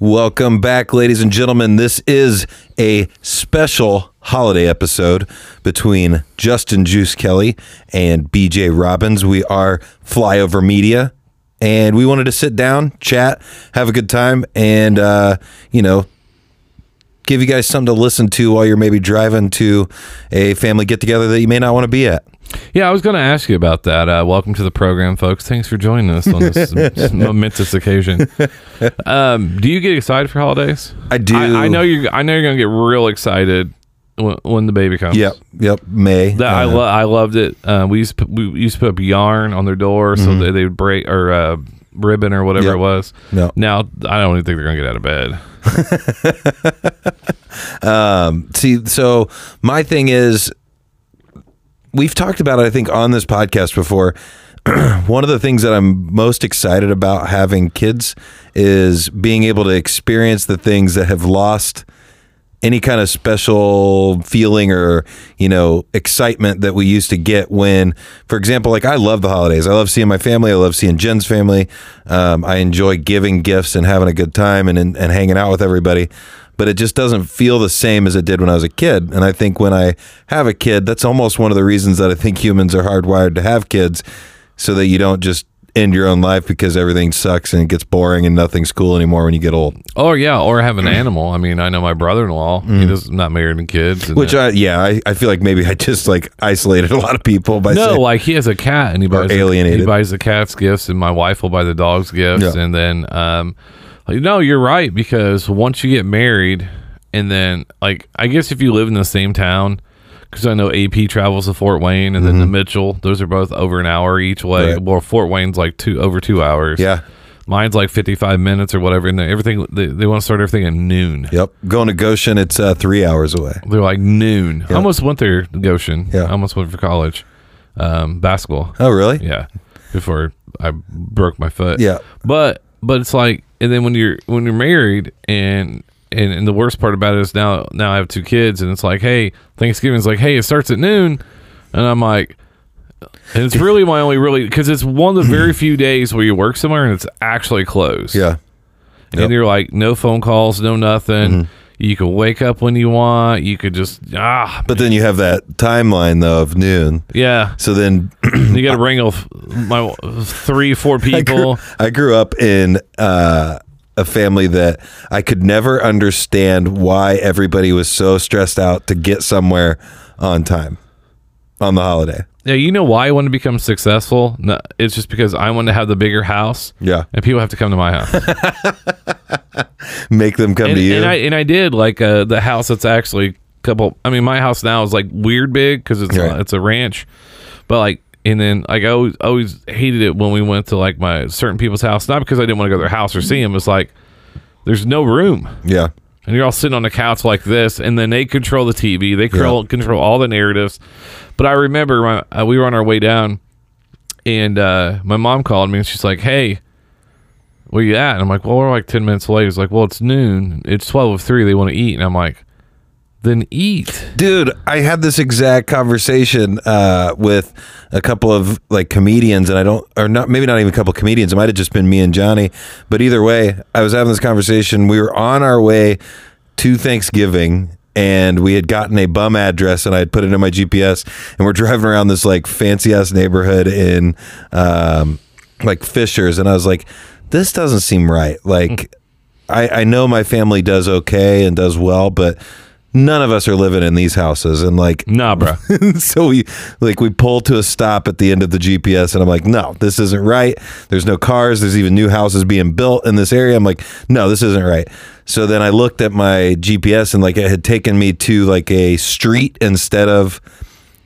Welcome back, ladies and gentlemen. This is a special holiday episode between Justin Juice Kelly and BJ Robbins. We are Flyover Media, and we wanted to sit down, chat, have a good time, and, uh, you know, give you guys something to listen to while you're maybe driving to a family get together that you may not want to be at. Yeah, I was going to ask you about that. Uh, welcome to the program, folks. Thanks for joining us on this momentous occasion. Um, do you get excited for holidays? I do. I, I know you. I know you're going to get real excited when, when the baby comes. Yep, yep. May. That, I Uh, lo- I loved it. Uh, we used to put, we used to put up yarn on their door so that they would break or uh, ribbon or whatever Yep. it was. No. Now I don't even think they're going to get out of bed. Um, see, so my thing is, we've talked about it, I think, on this podcast before. One of the things that I'm most excited about having kids is being able to experience the things that have lost any kind of special feeling or you know excitement that we used to get when for example like i love the holidays. I love seeing my family. I love seeing jen's family. Um, i enjoy giving gifts and having a good time and, and, and hanging out with everybody but it just doesn't feel the same as it did when i was a kid and i think when i have a kid that's almost one of the reasons that i think humans are hardwired to have kids so that you don't just end your own life because everything sucks and it gets boring and nothing's cool anymore when you get old Oh yeah, or have an animal. I mean, I know my brother-in-law. He does not married and kids. and Mm. Which that- I yeah, I, I feel like maybe I just like isolated a lot of people by No, saying like he has a cat and he buys the, alienated. he buys the cat's gifts and my wife will buy the dog's gifts Yeah. and then um like, no, you're right because once you get married and then like I guess if you live in the same town because I know AP travels to Fort Wayne and then the Mitchell, those are both over an hour each way. Mm-hmm. Right. Well, Fort Wayne's like two over two hours. yeah, mine's like 55 minutes or whatever, and everything they, they want to start everything at noon. yep. Going to Goshen, it's uh, three hours away. They're like noon. I almost went there, to Goshen. Yeah. I almost went for college, um, basketball. Oh, really? Yeah, before I broke my foot. Yeah. but but it's like, and then when you're when you're married, and and, and the worst part about it is now now I have two kids, and it's like, hey, Thanksgiving's like, hey, it starts at noon, and I'm like. And it's really my only really because it's one of the very few days where you work somewhere and it's actually closed. Yeah, and Yep. Mm-hmm. you're like no phone calls, no nothing. You can wake up when you want. You could just ah, but then you have that timeline though of noon. yeah. So then You got to a, my three, four I grew, people. I grew up in uh, a family that I could never understand why everybody was so stressed out to get somewhere on time on the holiday. Yeah, you know why I want to become successful? No, it's just because I want to have the bigger house. Yeah, and people have to come to my house. make them come and, to you. and I and I did like uh, the house that's actually a couple. I mean, my house now is like weird big because it's Right. it's a ranch, but like. And then, like, I always, always hated it when we went to like my certain people's house. Not because I didn't want to go to their house or see them. It's like there's no room. yeah, and you're all sitting on the couch like this, and then they control the TV, they control, control all the narratives. But I remember my, uh, we were on our way down, and uh, my mom called me, and she's like, "Hey, where you at?" And I'm like, "Well, we're like ten minutes late." It's like, "Well, it's noon. It's twelve of three. They want to eat." And I'm like, "Then eat." Dude, I had this exact conversation uh, with a couple of like comedians, and I don't, or not, maybe not even a couple of comedians. It might have just been me and Johnny. But either way, I was having this conversation. We were on our way to Thanksgiving, and we had gotten a bum address, and I had put it in my GPS, and we're driving around this like fancy ass neighborhood in um, like Fishers, and I was like, this doesn't seem right. Like, I, I know my family does okay and does well, but none of us are living in these houses. And like, Nah, bro. so we like we pull to a stop at the end of the GPS, and I'm like, no, this isn't right. There's no cars. There's even new houses being built in this area. I'm like, no, this isn't right. So then I looked at my GPS, and like it had taken me to like a street instead of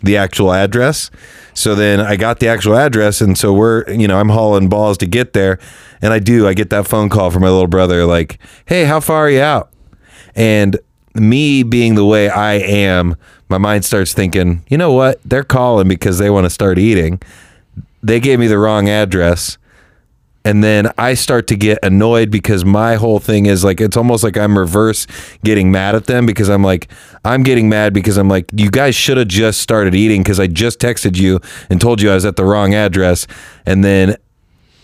the actual address. So then I got the actual address, and so we're, you know, I'm hauling balls to get there, and I do. I get that phone call from my little brother, like, "Hey, how far are you out?" And me being the way I am, my mind starts thinking, you know what? They're calling because they want to start eating. They gave me the wrong address. And then I start to get annoyed because my whole thing is like, it's almost like I'm reverse getting mad at them because I'm like, I'm getting mad because I'm like, you guys should have just started eating because I just texted you and told you I was at the wrong address. And then,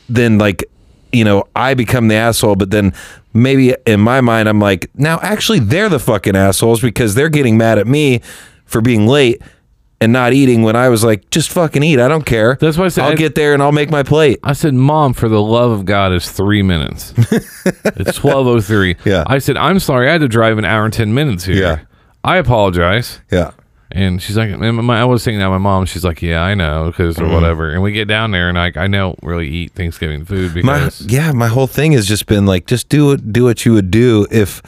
then like, you know, I become the asshole, but then maybe in my mind, I'm like, now actually they're the fucking assholes because they're getting mad at me for being late and not eating when I was like, just fucking eat. I don't care. That's why I said- I'll get there and I'll make my plate. I said, Mom, for the love of God, it's three minutes. it's 12.03. Yeah. I said, I'm sorry. I had to drive an hour and 10 minutes here. Yeah. I apologize. Yeah. And she's like, and my, I was saying that my mom, she's like, yeah, I know, because Mm-hmm. or whatever. And we get down there, and like, I don't really eat Thanksgiving food My because yeah, my whole thing has just been like, just do it, do what you would do if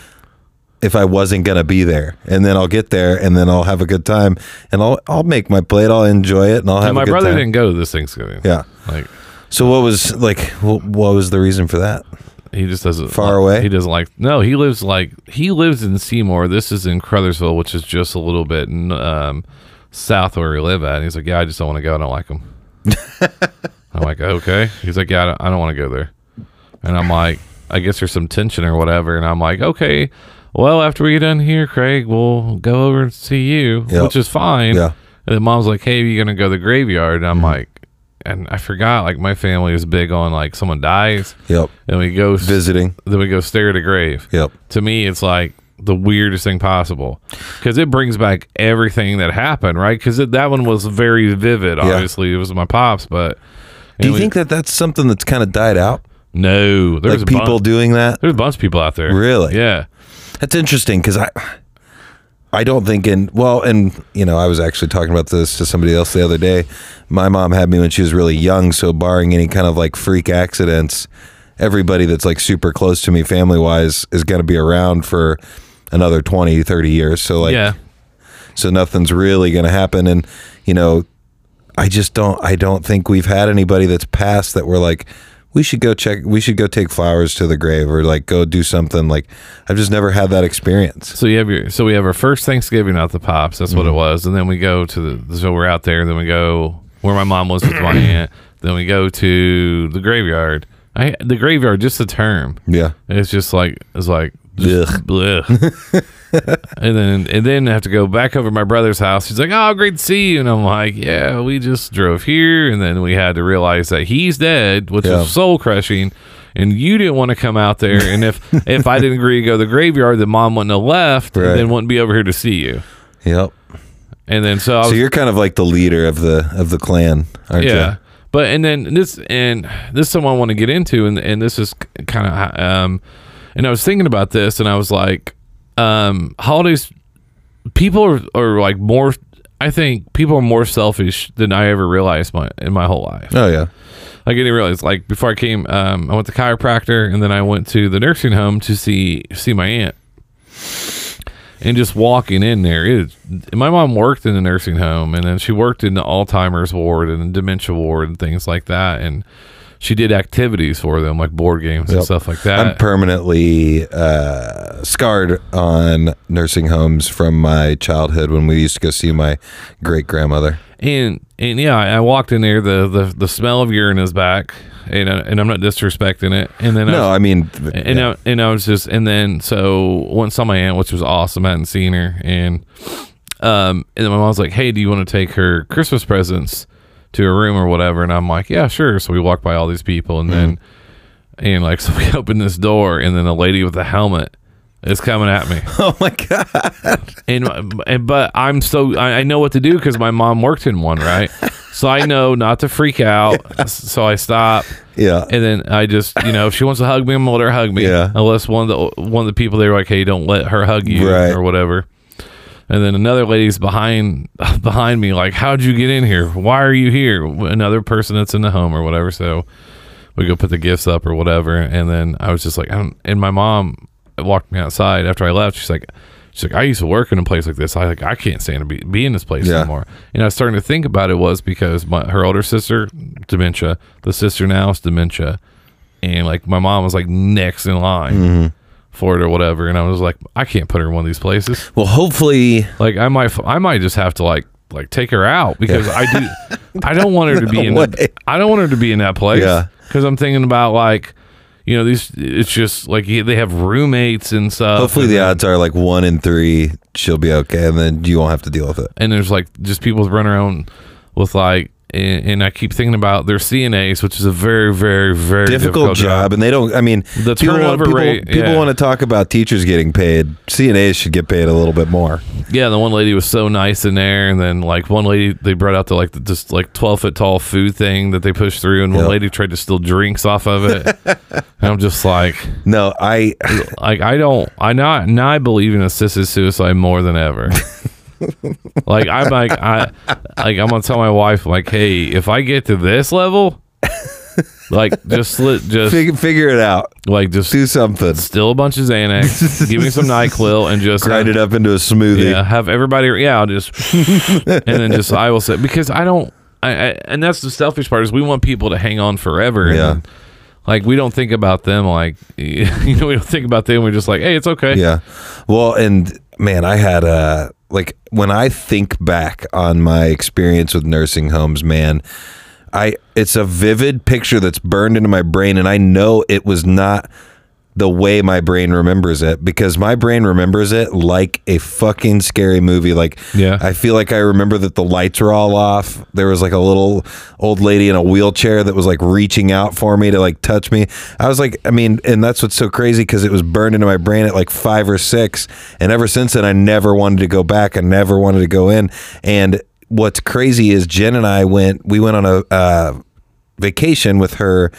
if I wasn't gonna be there, and then I'll get there, and then I'll have a good time, and I'll I'll make my plate, I'll enjoy it, and I'll have and my a good brother time. didn't go to this Thanksgiving. Yeah. like So what was like? What, what was the reason for that? he just doesn't Far like- away? He doesn't like. No, he lives like he lives in Seymour. This is in Crothersville, which is just a little bit um, south where we live at. And he's like, yeah, I just don't want to go. I don't like him. I'm like, okay. He's like, yeah, I don't, I don't want to go there. And I'm like, I guess there's some tension or whatever. And I'm like, okay, well, after we get done here, Craig, we'll go over and see you, Yep. which is fine. Yeah. And then mom's like, hey, are you going to go to the graveyard? And I'm Mm-hmm. like, and I forgot, like, my family is big on, like, someone dies Yep. and we go Visiting. then we go stare at a grave. Yep. To me, it's like the weirdest thing possible because it brings back everything that happened, right? Because that one was very vivid. Obviously, it was my pops, but Do you we- think that that's something that's kind of died out? no? There's Like people bun- doing that? there's a bunch of people out there. Really? Yeah. That's interesting because I, I don't think in well, and you know, I was actually talking about this to somebody else the other day. My mom had me when she was really young, so barring any kind of like freak accidents, everybody that's like super close to me family wise is going to be around for another 20, 30 years. So like, yeah. so nothing's really going to happen, and you know, I just don't, I don't think we've had anybody that's passed that we're like. We should go check. We should go take flowers to the grave, or like go do something. Like I've just never had that experience. So you have your so we have our first Thanksgiving at the pops. That's Mm-hmm. what it was, and then we go to the so we're out there. Then we go where my mom was with my aunt. Then we go to the graveyard. I the graveyard just the term. Yeah. It's just like it's like just blech. and then and then I have to go back over to my brother's house. He's like, "Oh, great to see you," and I'm like, "Yeah, we just drove here." And then we had to realize that he's dead, which Yeah. is soul crushing. And you didn't want to come out there. And if if I didn't agree to go to the graveyard, then mom wouldn't have left, Right. and then wouldn't be over here to see you. Yep. And then so I was So you're kind of like the leader of the of the clan, aren't yeah you? Yeah. But and then this and this is something i want to get into and and this is kind of um and i was thinking about this and i was like um holidays people are, are like more i think people are more selfish than i ever realized my in my whole life Oh yeah. I didn't realize like before I came, um, I went to chiropractor and then I went to the nursing home to see see my aunt. And just walking in there, my mom worked in the nursing home, and then she worked in the Alzheimer's ward and dementia ward and things like that. And she did activities for them, like board games and stuff like that. I'm permanently uh, scarred on nursing homes from my childhood when we used to go see my great grandmother. and and yeah, I I walked in there. The the, the smell of urine is back, and I, and I'm not disrespecting it. And then I No, I mean, and yeah. I, and I was just and then so once saw my aunt, which was awesome. I hadn't seen her, and um, and then my mom was like, "Hey, do you want to take her Christmas presents to a room or whatever?" And I'm like, "Yeah, sure." So we walk by all these people, and then mm-hmm. and like so we open this door, and then a lady with a helmet is coming at me, oh my god, and, and but I'm so I, I know what to do because my mom worked in one, right? So I know not to freak out. So I stop. yeah, And then I just, you know, if she wants to hug me, I'm gonna let her hug me. Yeah. Unless one of the one of the people they were like, "Hey, don't let her hug you," Right. or whatever. And then another lady's behind behind me, like, "How'd you get in here? Why are you here?" Another person that's in the home or whatever. So we go put the gifts up or whatever. And then I was just like, I don't, and my mom walked me outside after I left. She's like, she's like, I used to work in a place like this. I like, I can't stand to be, be in this place Yeah. anymore. And I was starting to think about it was because my her older sister dementia, the sister now is dementia, and like my mom was like next in line Mm-hmm. For it or whatever. And I was like, I can't put her in one of these places. well, hopefully, Like I might, I might just have to like like take her out because I do, I don't want her to be in, that, I don't want her to be in that place. Yeah. because I'm thinking about like. You know these. It's just like they have roommates and stuff. hopefully and the then- odds are like one in three she'll be okay, and then you won't have to deal with it. and there's like just people running around with like and, and I keep thinking about their CNAs, which is a very, very, very difficult, job, and they don't. I mean, The people want- turnover people, rate, People yeah. want to talk about teachers getting paid. CNAs should get paid a little bit more. Yeah, the one lady was so nice in there, and then like one lady they brought out the like the, this like twelve foot tall food thing that they pushed through, and one Yep. lady tried to steal drinks off of it. and I'm just like, No, I. like I don't, I now now I believe in assisted suicide more than ever. like I'm like I like I'm gonna tell my wife like, hey, if I get to this level, like just slit, just Fig- figure it out. like just Do something. steal a bunch of Xanax, give me some Nyquil, and just Grind it up into a smoothie. Yeah, have everybody. Yeah, I'll just and then just I will say because I don't. I, I and that's the selfish part is we want people to hang on forever. Yeah. And, like we don't think about them like you know we don't think about them. We're just like, hey, it's okay. Yeah. Well, and man, I had uh like when I think back on my experience with nursing homes, man, I it's a vivid picture that's burned into my brain and I know it was not the way my brain remembers it because my brain remembers it like a fucking scary movie. Like Yeah. I feel like I remember that the lights were all off. There was like a little old lady in a wheelchair that was like reaching out for me to like touch me. I was like I mean and that's what's so crazy because it was burned into my brain at like five or six. And ever since then I never wanted to go back. I never wanted to go in. And what's crazy is Jen and I went we went on a uh, vacation with her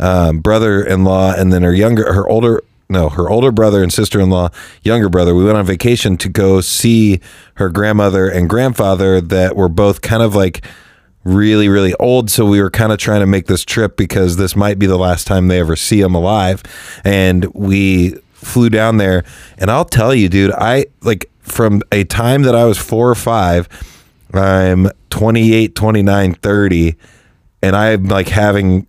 um, brother-in-law and then her younger her older no her older brother and sister-in-law younger brother. We went on vacation to go see her grandmother and grandfather that were both kind of like really really old. So we were kind of trying to make this trip because this might be the last time they ever see them alive. And we flew down there. And I'll tell you dude I like from a time that I was 4 or 5 I'm 28 29 30 and I'm like having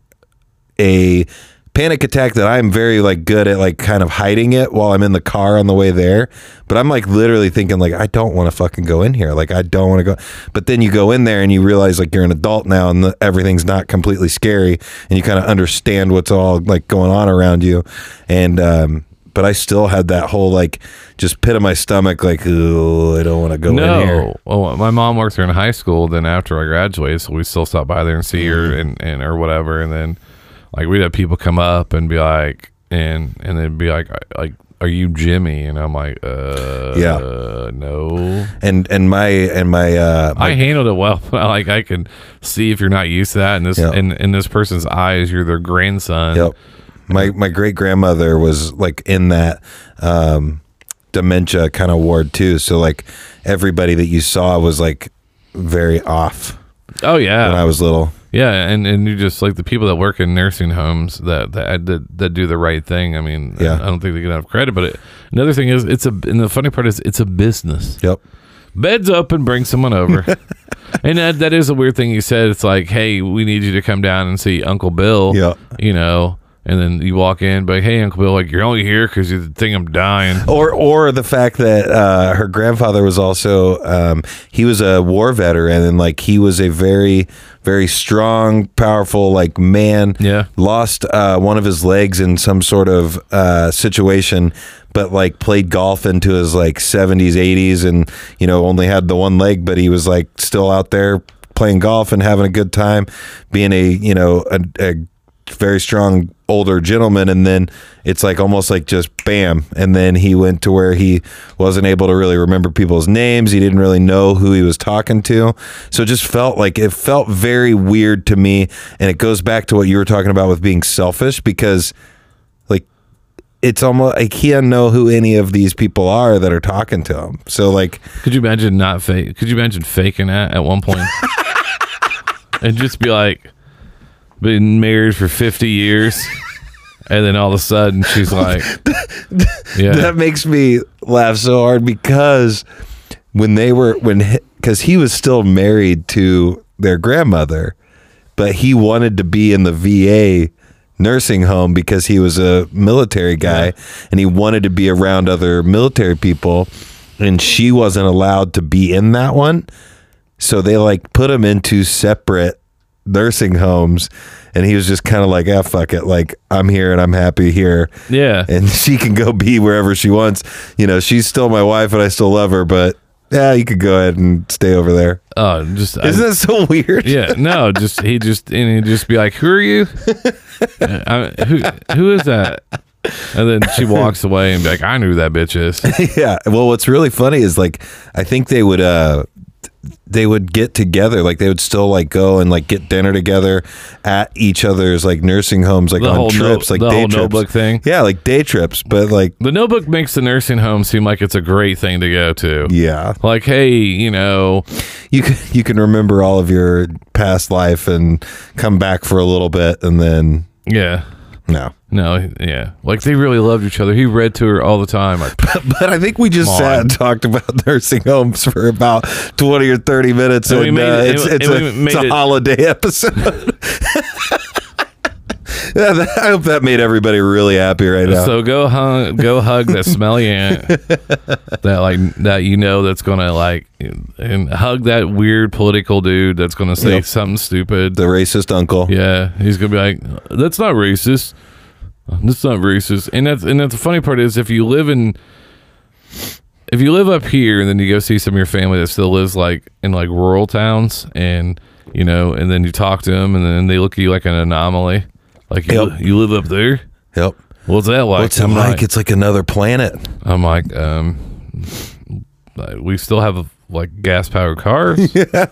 a panic attack that I'm very like good at like kind of hiding it while I'm in the car on the way there. But I'm like literally thinking like I don't want to fucking go in here. Like I don't want to go. But then you go in there and you realize like you're an adult now and the, everything's not completely scary and you kind of understand what's all like going on around you. And um but I still had that whole like just pit of my stomach like oh I don't want to go in here. No, well, my mom worked there in high school. Then after I graduated, so we still stop by there and see her Mm-hmm. and, and or whatever. And then like we'd have people come up and be like, and and they'd be like, like, are you Jimmy? And I'm like, uh, Yeah. no. And and my and my uh my I handled it well. like I can see if you're not used to that, and this Yeah. in in this person's eyes, you're their grandson. Yep. My my great grandmother was like in that um, dementia kind of ward too. So like everybody that you saw was like very off Oh yeah. when I was little. Yeah, and, and you just like the people that work in nursing homes that that uh, that, that do the right thing. I mean, Yeah. I don't think they get enough credit. But it, another thing is, it's a and the funny part is, it's a business. Yep. Beds up and bring someone over. and that that is a weird thing you said. It's like, hey, we need you to come down and see Uncle Bill. Yeah. You know, and then you walk in, but hey, Uncle Bill, like you're only here because you think I'm dying. Or or the fact that uh, her grandfather was also um, he was a war veteran and like he was a very very strong powerful like man Yeah. lost uh, one of his legs in some sort of uh, situation but like played golf into his like 70s 80s and you know only had the one leg but he was like still out there playing golf and having a good time being a you know a, a very strong older gentleman and then it's like almost like just bam. And then he went to where he wasn't able to really remember people's names. He didn't really know who he was talking to. So it just felt like it felt very weird to me. And it goes back to what you were talking about with being selfish because like it's almost I can't know who any of these people are that are talking to him. So like Could you imagine not fake? Could you imagine faking that at one point? And just be like, been married for fifty years, and then all of a sudden she's like, yeah, that makes me laugh so hard because when they were when because he was still married to their grandmother but he wanted to be in the VA nursing home because he was a military guy and he wanted to be around other military people and she wasn't allowed to be in that one. So they like put him into separate nursing homes and he was just kind of like ah fuck it like I'm here and I'm happy here yeah. and she can go be wherever she wants. You know, she's still my wife and I still love her, but yeah, you could go ahead and stay over there. Oh, just Isn't that so weird? yeah, no, just he just and he'd just be like, "Who are you? I, who who is that?" And then she walks away and be like, "I knew who that bitch is." yeah. Well, what's really funny is like I think they would uh they would get together like they would still like go and like get dinner together at each other's like nursing homes like The on whole no- trips like the day whole trips. notebook thing? yeah like day trips but like The Notebook makes the nursing home seem like it's a great thing to go to. yeah Like, hey, you know, you can you can remember all of your past life and come back for a little bit and then yeah, no no, yeah, like they really loved each other. He read to her all the time. Like, but I think we just sat and talked about nursing homes for about 20 or 30 minutes And and, we made uh, it- it's, and it's, a, it's a it- holiday episode I hope that made everybody really happy right now. so go hug, go hug that smelly aunt that like that you know that's gonna like and hug that weird political dude that's gonna say Yep. something stupid. the racist uncle. Yeah, he's gonna be like, "That's not racist. That's not racist." And that's and that's the funny part is if you live in, if you live up here and then you go see some of your family that still lives like in like rural towns, and you know, and then you talk to them, and then they look at you like an anomaly, like you, Yep. you live up there. Yep. What's that like? What's it I'm like? It's like another planet. I'm like, um, like, we still have like gas powered cars. Yeah.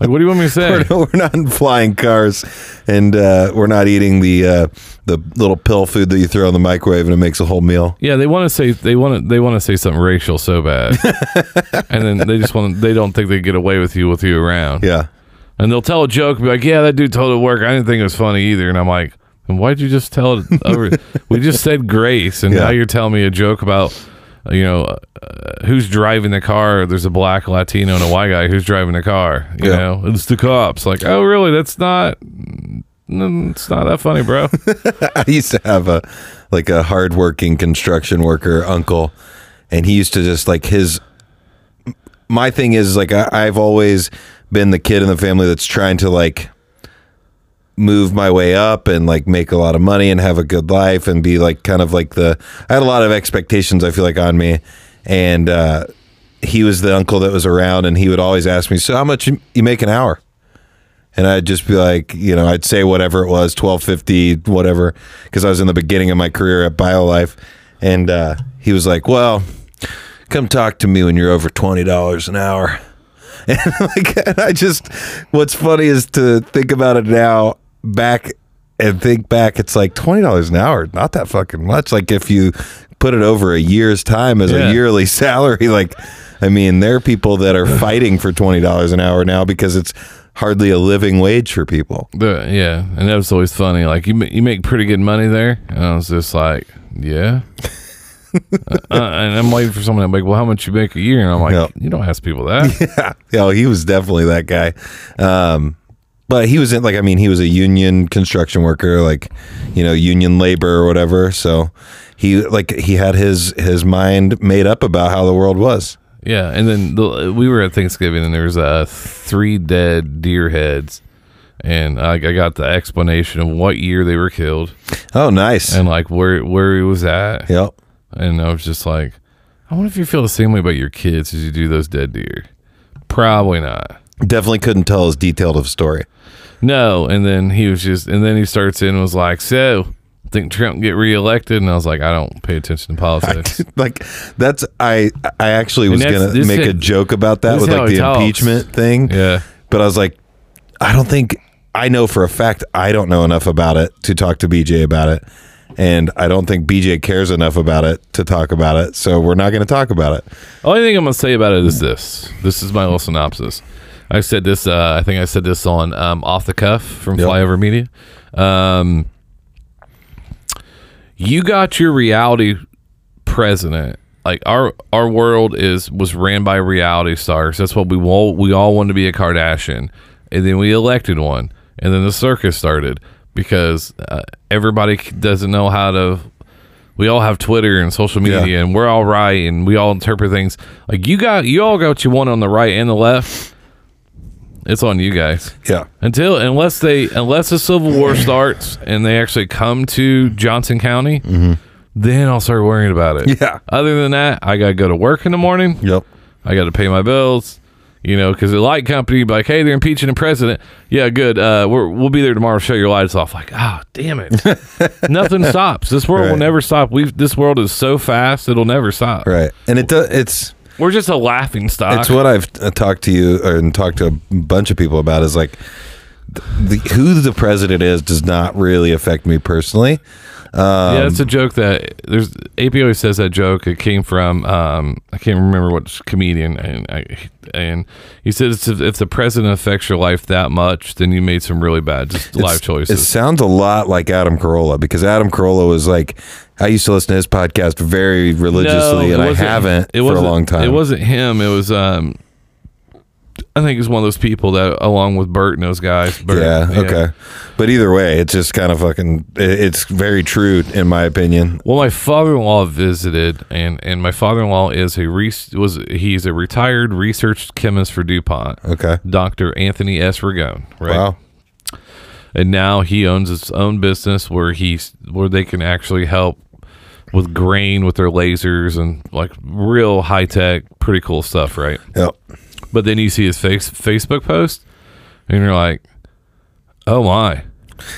Like, what do you want me to say? We're, we're not in flying cars, and uh, we're not eating the uh, the little pill food that you throw in the microwave and it makes a whole meal. Yeah, they want to say they want to they want to say something racial so bad, and then they just want they don't think they get away with you with you around. Yeah. And they'll tell a joke, be like, "Yeah, that dude told it work. I didn't think it was funny either." And I'm like, "And why'd you just tell it over? we just said grace, and Yeah. now you're telling me a joke about." uh, You know, uh, who's driving the car? There's a black Latino and a white guy. Who's driving the car? You Yeah. know, it's the cops. Like, oh, really? That's not. mm, It's not that funny, bro. I used to have a like a hardworking construction worker uncle, and he used to just like his. My thing is like I, I've always been the kid in the family that's trying to like move my way up and like make a lot of money and have a good life and be like kind of like the I had a lot of expectations I feel like on me. And uh he was the uncle that was around and he would always ask me so how much you, make an hour? And I'd just be like, you know, I'd say whatever it was, twelve fifty, whatever, because I was in the beginning of my career at BioLife, and uh, he was like, "Well, come talk to me when you're over twenty dollars an hour." And like, and I just, what's funny is to think about it now, back and think back, it's like twenty dollars an hour, not that fucking much. Like if you put it over a year's time as Yeah. a yearly salary, like, I mean, there are people that are fighting for twenty dollars an hour now because it's hardly a living wage for people. The, yeah, and that was always funny. Like you, you make pretty good money there, and I was just like, yeah. uh, and I'm waiting for someone to be like, well, how much you make a year? And I'm like, you don't ask people that. yeah, yeah, he was definitely that guy. Um, but he was in like I mean, he was a union construction worker, like you know, union labor or whatever. So he like he had his his mind made up about how the world was. yeah, and then the, we were at Thanksgiving, and there was uh, three dead deer heads, and I, I got the explanation of what year they were killed Oh, nice. and like where where he was at, yep. and I was just like, I wonder if you feel the same way about your kids as you do those dead deer. Probably not. Definitely couldn't tell as detailed of a story. No, and then he was just, and then he starts in and was like, "So, think Trump get reelected?" And I was like, "I don't pay attention to politics." like that's I I actually was gonna make a joke about that with like the talks. impeachment thing. yeah, But I was like, I don't think I know for a fact I don't know enough about it to talk to BJ about it. And I don't think BJ cares enough about it to talk about it. So we're not going to talk about it. only thing I'm gonna say about it is this. This is my little synopsis. I said this. Uh, I think I said this on um, off the cuff from Yep. Flyover Media. Um, you got your reality president. Like our our world is was ran by reality stars. That's what we all we all wanted to be a Kardashian, and then we elected one, and then the circus started because uh, everybody doesn't know how to. We all have Twitter and social media, Yeah. and we're all right, and we all interpret things like you got. You all got what you want on the right and the left. It's on you guys Yeah. until unless they unless the civil war starts and they actually come to Johnson County, then I'll start worrying about it. Yeah. Other than that, I gotta go to work in the morning. Yep. I got to pay my bills. You know, because the light company like, hey, they're impeaching the president. Yeah, good. Uh, we're, we'll be there tomorrow. to Show your lights off. Like, ah, damn it. Nothing stops. This world will never stop. We this world is so fast, it'll never stop. Right. And it does. It's We're just a laughing stock. it's what I've uh, talked to you or, and talked to a bunch of people about is like the, who the president is does not really affect me personally. Um, yeah, it's a joke that there's AP always says that joke. It came from um, I can't remember what comedian, and I, and he said it's if, the president affects your life that much, then you made some really bad life choices. It sounds a lot like Adam Carolla because Adam Carolla was like, I used to listen to his podcast very religiously, it and I haven't it for a long time. It wasn't him. It was um, I think it's one of those people that, along with Bert and those guys. Bert, yeah, okay. But either way, it's just kind of fucking. It's very true in my opinion. Well, my father-in-law visited, and and my father-in-law is a re- was he's a retired research chemist for DuPont, Okay. Doctor Anthony S. Ragone, right? Wow. and now he owns his own business where he's where they can actually help with grain with their lasers and like real high tech, pretty cool stuff, right? Yep. But then you see his face Facebook post, and you're like, "Oh my,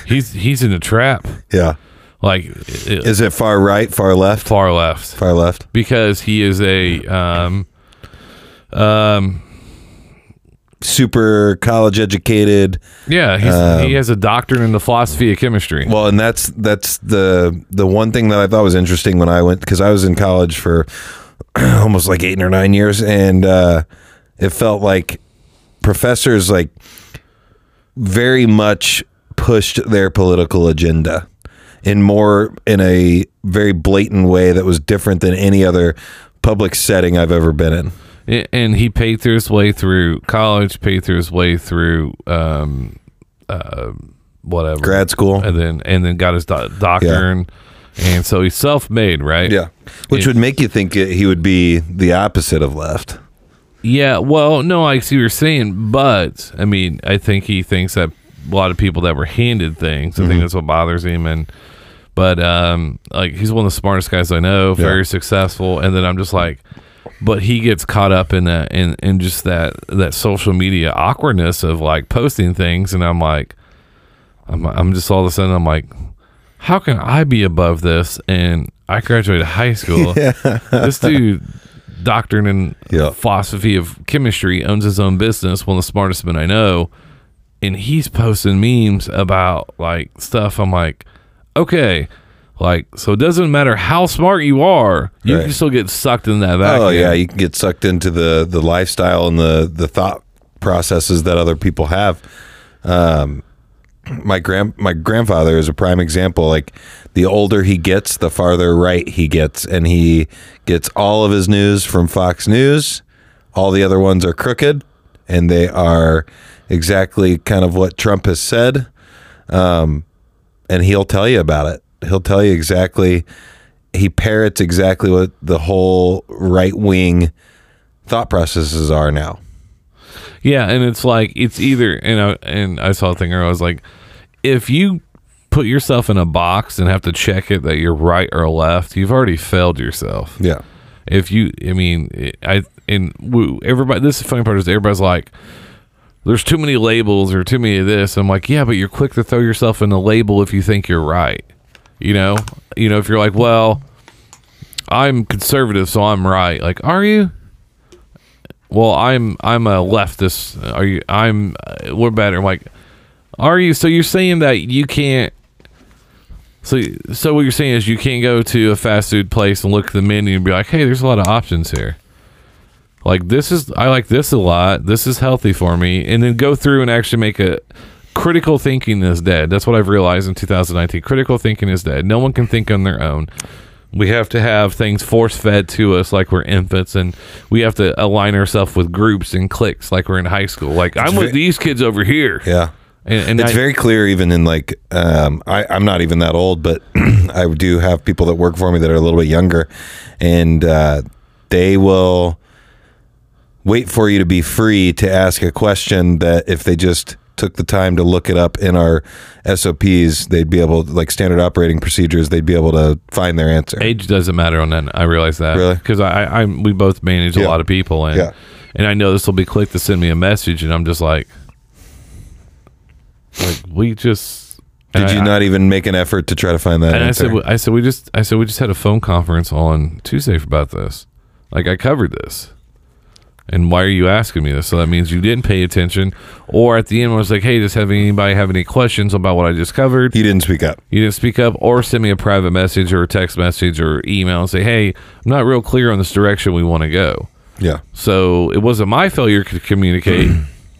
he's he's in a trap." Yeah. Like it, Is it far right, far left, far left far left? because he is a um um Super college educated. yeah he's, Um, he has a doctorate in the philosophy of chemistry. Well, and that's that's the the one thing that I thought was interesting when I went because I was in college for almost like eight or nine years, and uh, it felt like professors like very much pushed their political agenda in more in a very blatant way that was different than any other public setting I've ever been in. And he paid through his way through college, paid through his way through um, uh, whatever Grad school. and then and then got his do- doctor, Yeah. and, and so he's self-made, right? Yeah, which would make you think he would be the opposite of left. Yeah. Well, no, I see what you're saying, but I mean, I think he thinks that a lot of people that were handed things. I Mm-hmm. think that's what bothers him, and but um, like he's one of the smartest guys I know, very successful, and then I'm just like. But he gets caught up in that in, in just that that social media awkwardness of like posting things, and I'm like, I'm I'm just all of a sudden I'm like, how can I be above this? And I graduated high school. Yeah. This dude, doctorate and Yeah. philosophy of chemistry, owns his own business, one of the smartest men I know, and he's posting memes about like stuff. I'm like, okay. Like, so it doesn't matter how smart you are, you Right. can still get sucked in that vacuum. Oh yeah, you can get sucked into the the lifestyle and the the thought processes that other people have. Um, my grand my grandfather is a prime example. Like the older he gets, the farther right he gets, and he gets all of his news from Fox News. All the other ones are crooked, and they are exactly kind of what Trump has said. Um, and he'll tell you about it. He'll tell you exactly. He parrots exactly what the whole right wing thought processes are now. Yeah, and it's like it's either and I and I saw a thing where I was like, if you put yourself in a box and have to check it that you're right or left, you've already failed yourself. Yeah. If you, I mean, I and woo, everybody. This is the funny part is everybody's like, there's too many labels or too many of this. I'm like, yeah, but you're quick to throw yourself in a label if you think you're right. You know, you know, if you're like, well, I'm conservative, so I'm right. Like, are you? Well, I'm I'm a leftist. Are you? I'm. Uh, we're better. I'm like, are you? So you're saying that you can't. So so what you're saying is you can't go to a fast food place and look at the menu and be like, hey, there's a lot of options here. Like this is I like this a lot. This is healthy for me, and then go through and actually make a critical thinking is dead. That's what I've realized in 2019. Critical thinking is dead. No one can think on their own. We have to have things force fed to us like we're infants, and we have to align ourselves with groups and cliques like we're in high school. Like I'm with these kids over here. Yeah. and, and It's I- very clear, even in like, um, I, I'm not even that old, but I do have people that work for me that are a little bit younger, and uh, they will wait for you to be free to ask a question that if they just took the time to look it up in our SOPs, they'd be able, like standard operating procedures, they'd be able to find their answer. Age doesn't matter on that. I realize that. Really? Because I, I, I'm, we both manage a Yeah. lot of people, and Yeah. and I know this will be click to send me a message, and I'm just like, like we just. Did you I- not even make an effort to try to find that And I answer? said, I said, we just, I said, we just had a phone conference on Tuesday about this. Like, I covered this. And why are you asking me this? So that means you didn't pay attention. Or at the end, I was like, hey, does have anybody have any questions about what I just covered? he didn't speak up. You didn't speak up, or send me a private message or a text message or email and say, hey, I'm not real clear on this direction we want to go. Yeah. So it wasn't my failure to communicate.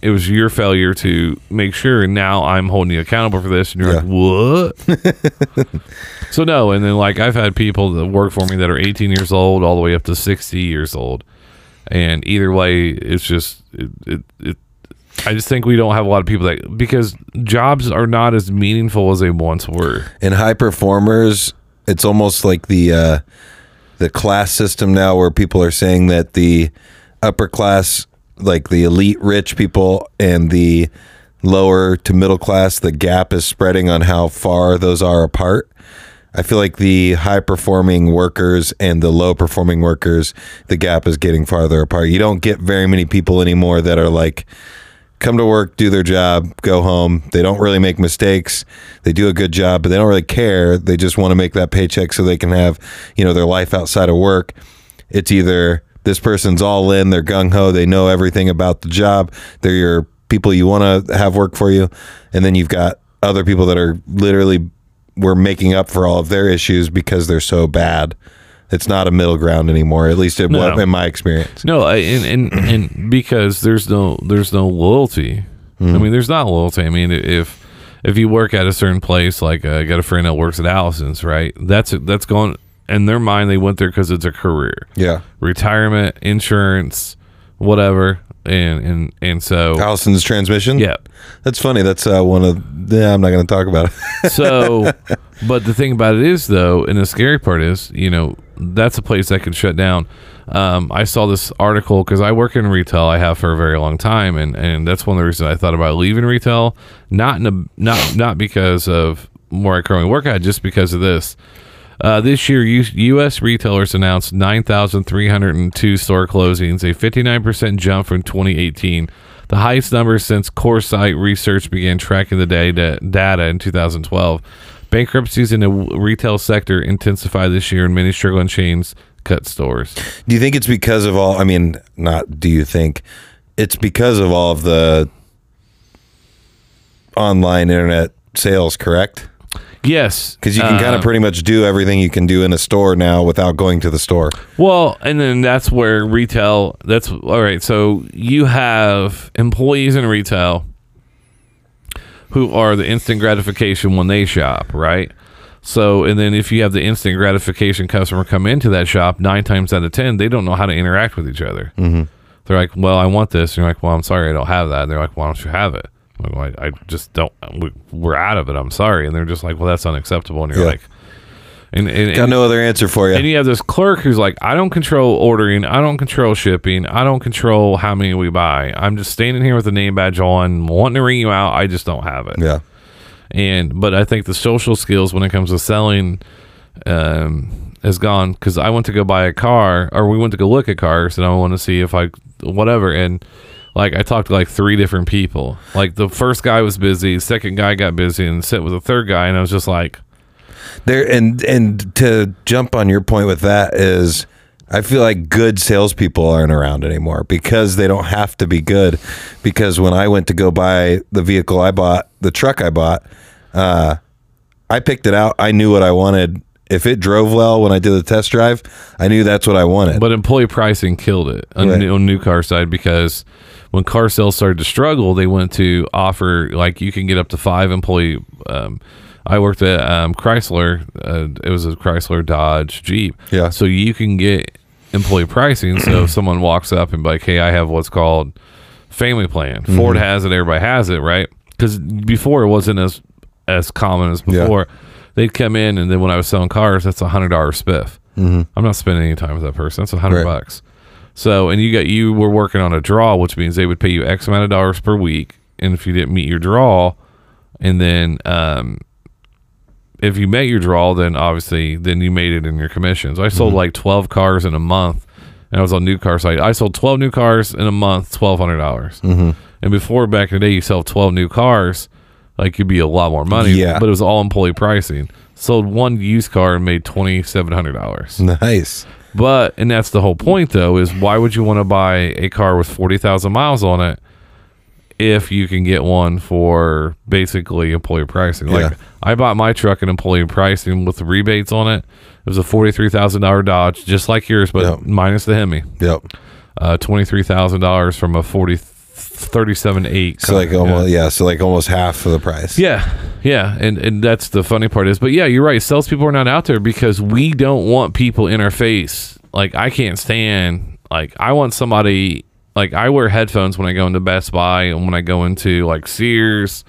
it was your failure to make sure. And now I'm holding you accountable for this. And you're like, what? so no. And then like I've had people that work for me that are 18 years old all the way up to 60 years old. And either way, it's just it, it, it I just think we don't have a lot of people that because jobs are not as meaningful as they once were. in high performers it's almost like the uh the class system now where people are saying that the upper class like the elite rich people and the lower to middle class the gap is spreading on how far those are apart i feel like the high performing workers and the low performing workers the gap is getting farther apart you don't get very many people anymore that are like come to work, do their job, go home. They don't really make mistakes. They do a good job, but they don't really care. They just want to make that paycheck so they can have, you know, their life outside of work. It's either this person's all in, they're gung ho, they know everything about the job, they're your people you want to have work for you, and then you've got other people that are literally we're making up for all of their issues because they're so bad. It's not a middle ground anymore, at least in, No. in my experience. No, I, and, and and because there's no there's no loyalty. I mean, there's not loyalty. I mean, if if you work at a certain place, like uh, I got a friend that works at Allison's, right? That's that's going in their mind. They went there because it's a career, Yeah. retirement, insurance, whatever, and and and so Allison's transmission? yeah. That's funny. That's uh, one of. Yeah, I'm not going to talk about it. So, but the thing about it is, though, and the scary part is, you know, that's a place that can shut down. Um, I saw this article because I work in retail. I have for a very long time, and and that's one of the reasons I thought about leaving retail. Not in a not not because of where I currently work at, just because of this. Uh, this year, U.S. retailers announced 9,302 store closings, a 59% jump from 2018, the highest number since Coresight Research began tracking the data, data in 2012. Bankruptcies in the retail sector intensified this year, and many struggling chains cut stores. Do you think it's because of all? I mean, not. Do you think it's because of all of the online internet sales? Correct. Yes, Because you can kind uh, of pretty much do everything you can do in a store now without going to the store. Well, and then that's where retail. That's all right. So you have employees in retail who are the instant gratification when they shop, right? So, and then if you have the instant gratification customer come into that shop, nine times out of ten, they don't know how to interact with each other. Mm-hmm. They're like, "Well, I want this," and you're like, "Well, I'm sorry, I don't have that." And they're like, "Why don't you have it?" I, I just don't. We, we're out of it. I'm sorry, and they're just like, "Well, that's unacceptable." And you're Yeah. like, and, and, Got no other answer for you. and you. have this clerk who's like, I don't control ordering, I don't control shipping, I don't control how many we buy. I'm just standing here with a name badge on, wanting to ring you out. I just don't have it. Yeah. And but I think the social skills when it comes to selling um, has gone because I went to go buy a car, or we went to go look at cars, and I want to see if I whatever. And like I talked to like three different people. Like the first guy was busy, second guy got busy, and sit with the third guy, and I was just like. There and and to jump on your point with that is I feel like good salespeople aren't around anymore because they don't have to be good. Because when I went to go buy the vehicle I bought, the truck I bought, uh, I picked it out. I knew what I wanted. If it drove well when I did the test drive, I knew that's what I wanted. But employee pricing killed it on, Right. the on new car side because when car sales started to struggle, they went to offer like you can get up to five employee. Um, I worked at um, Chrysler. Uh, it was a Chrysler, Dodge, Jeep. Yeah. So you can get employee pricing. So if someone walks up and be like, "Hey, I have what's called family plan. Mm-hmm. Ford has it. Everybody has it, right? Because before it wasn't as as common as Yeah. They'd come in, and then when I was selling cars, that's a hundred dollar spiff. Mm-hmm. I'm not spending any time with that person. That's a hundred Right. bucks. So, and you got you were working on a draw, which means they would pay you X amount of dollars per week and if you didn't meet your draw, and then um, if you met your draw, then obviously then you made it in your commissions. I sold like twelve cars in a month, and I was on new car site. I sold twelve new cars in a month, twelve hundred dollars. Mm-hmm. And before back in the day, you sell twelve new cars, like you'd be a lot more money. Yeah. but it was all employee pricing. Sold one used car and made twenty seven hundred dollars. Nice. But and that's the whole point though is why would you want to buy a car with 40,000 miles on it if you can get one for basically employee pricing. Like Yeah. I bought my truck at employee pricing with rebates on it. It was a $43,000 Dodge just like yours but Yep. minus the Hemi. Yep. Uh $23,000 from a 40 37.8. So like almost yeah. So like almost half of the price. Yeah, yeah, and and that's the funny part is, but yeah, you're right. Salespeople are not out there because we don't want people in our face. Like I can't stand. Like I want somebody. Like I wear headphones when I go into Best Buy and when I go into like Sears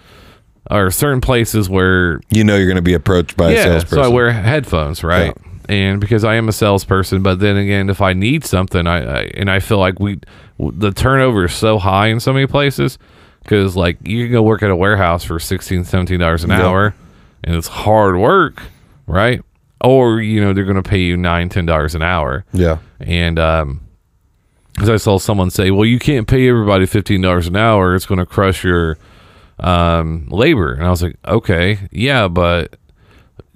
or certain places where You know you're going to be approached by a salesperson. so I wear headphones, right? And because I am a salesperson, but then again, if I need something, I, I and I feel like we the turnover is so high in so many places because like you can go work at a warehouse for 16 17 dollars an Yep. hour and it's hard work right or you know they're going to pay you nine ten dollars an hour yeah. and um because i saw someone say well you can't pay everybody $15 an hour it's going to crush your um labor and i was like okay yeah but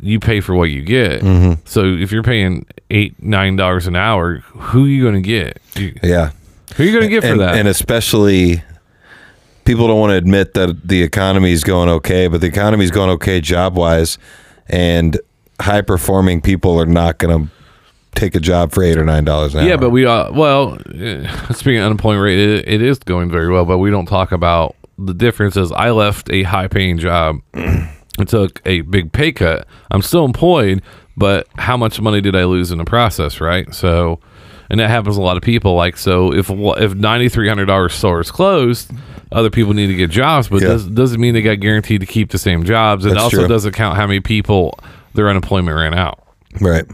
you pay for what you get so if you're paying eight nine dollars an hour who are you going to get You- Yeah. who are you going to get for that and especially people don't want to admit that the economy is going okay, but the economy is going okay job wise, and high performing people are not going to take a job for eight or nine dollars an hour. Yeah, but we uh well, eh, speaking of unemployment rate, it, it is going very well, but we don't talk about the differences. I left a high paying job and took a big pay cut. I'm still employed, but how much money did I lose in the process, right? So, and that happens to a lot of people. Like, so if if ninety three hundred dollars store is closed, other people need to get jobs, but Yeah. does, doesn't mean they got guaranteed to keep the same jobs. It That's also true. doesn't count how many people their unemployment ran out. right.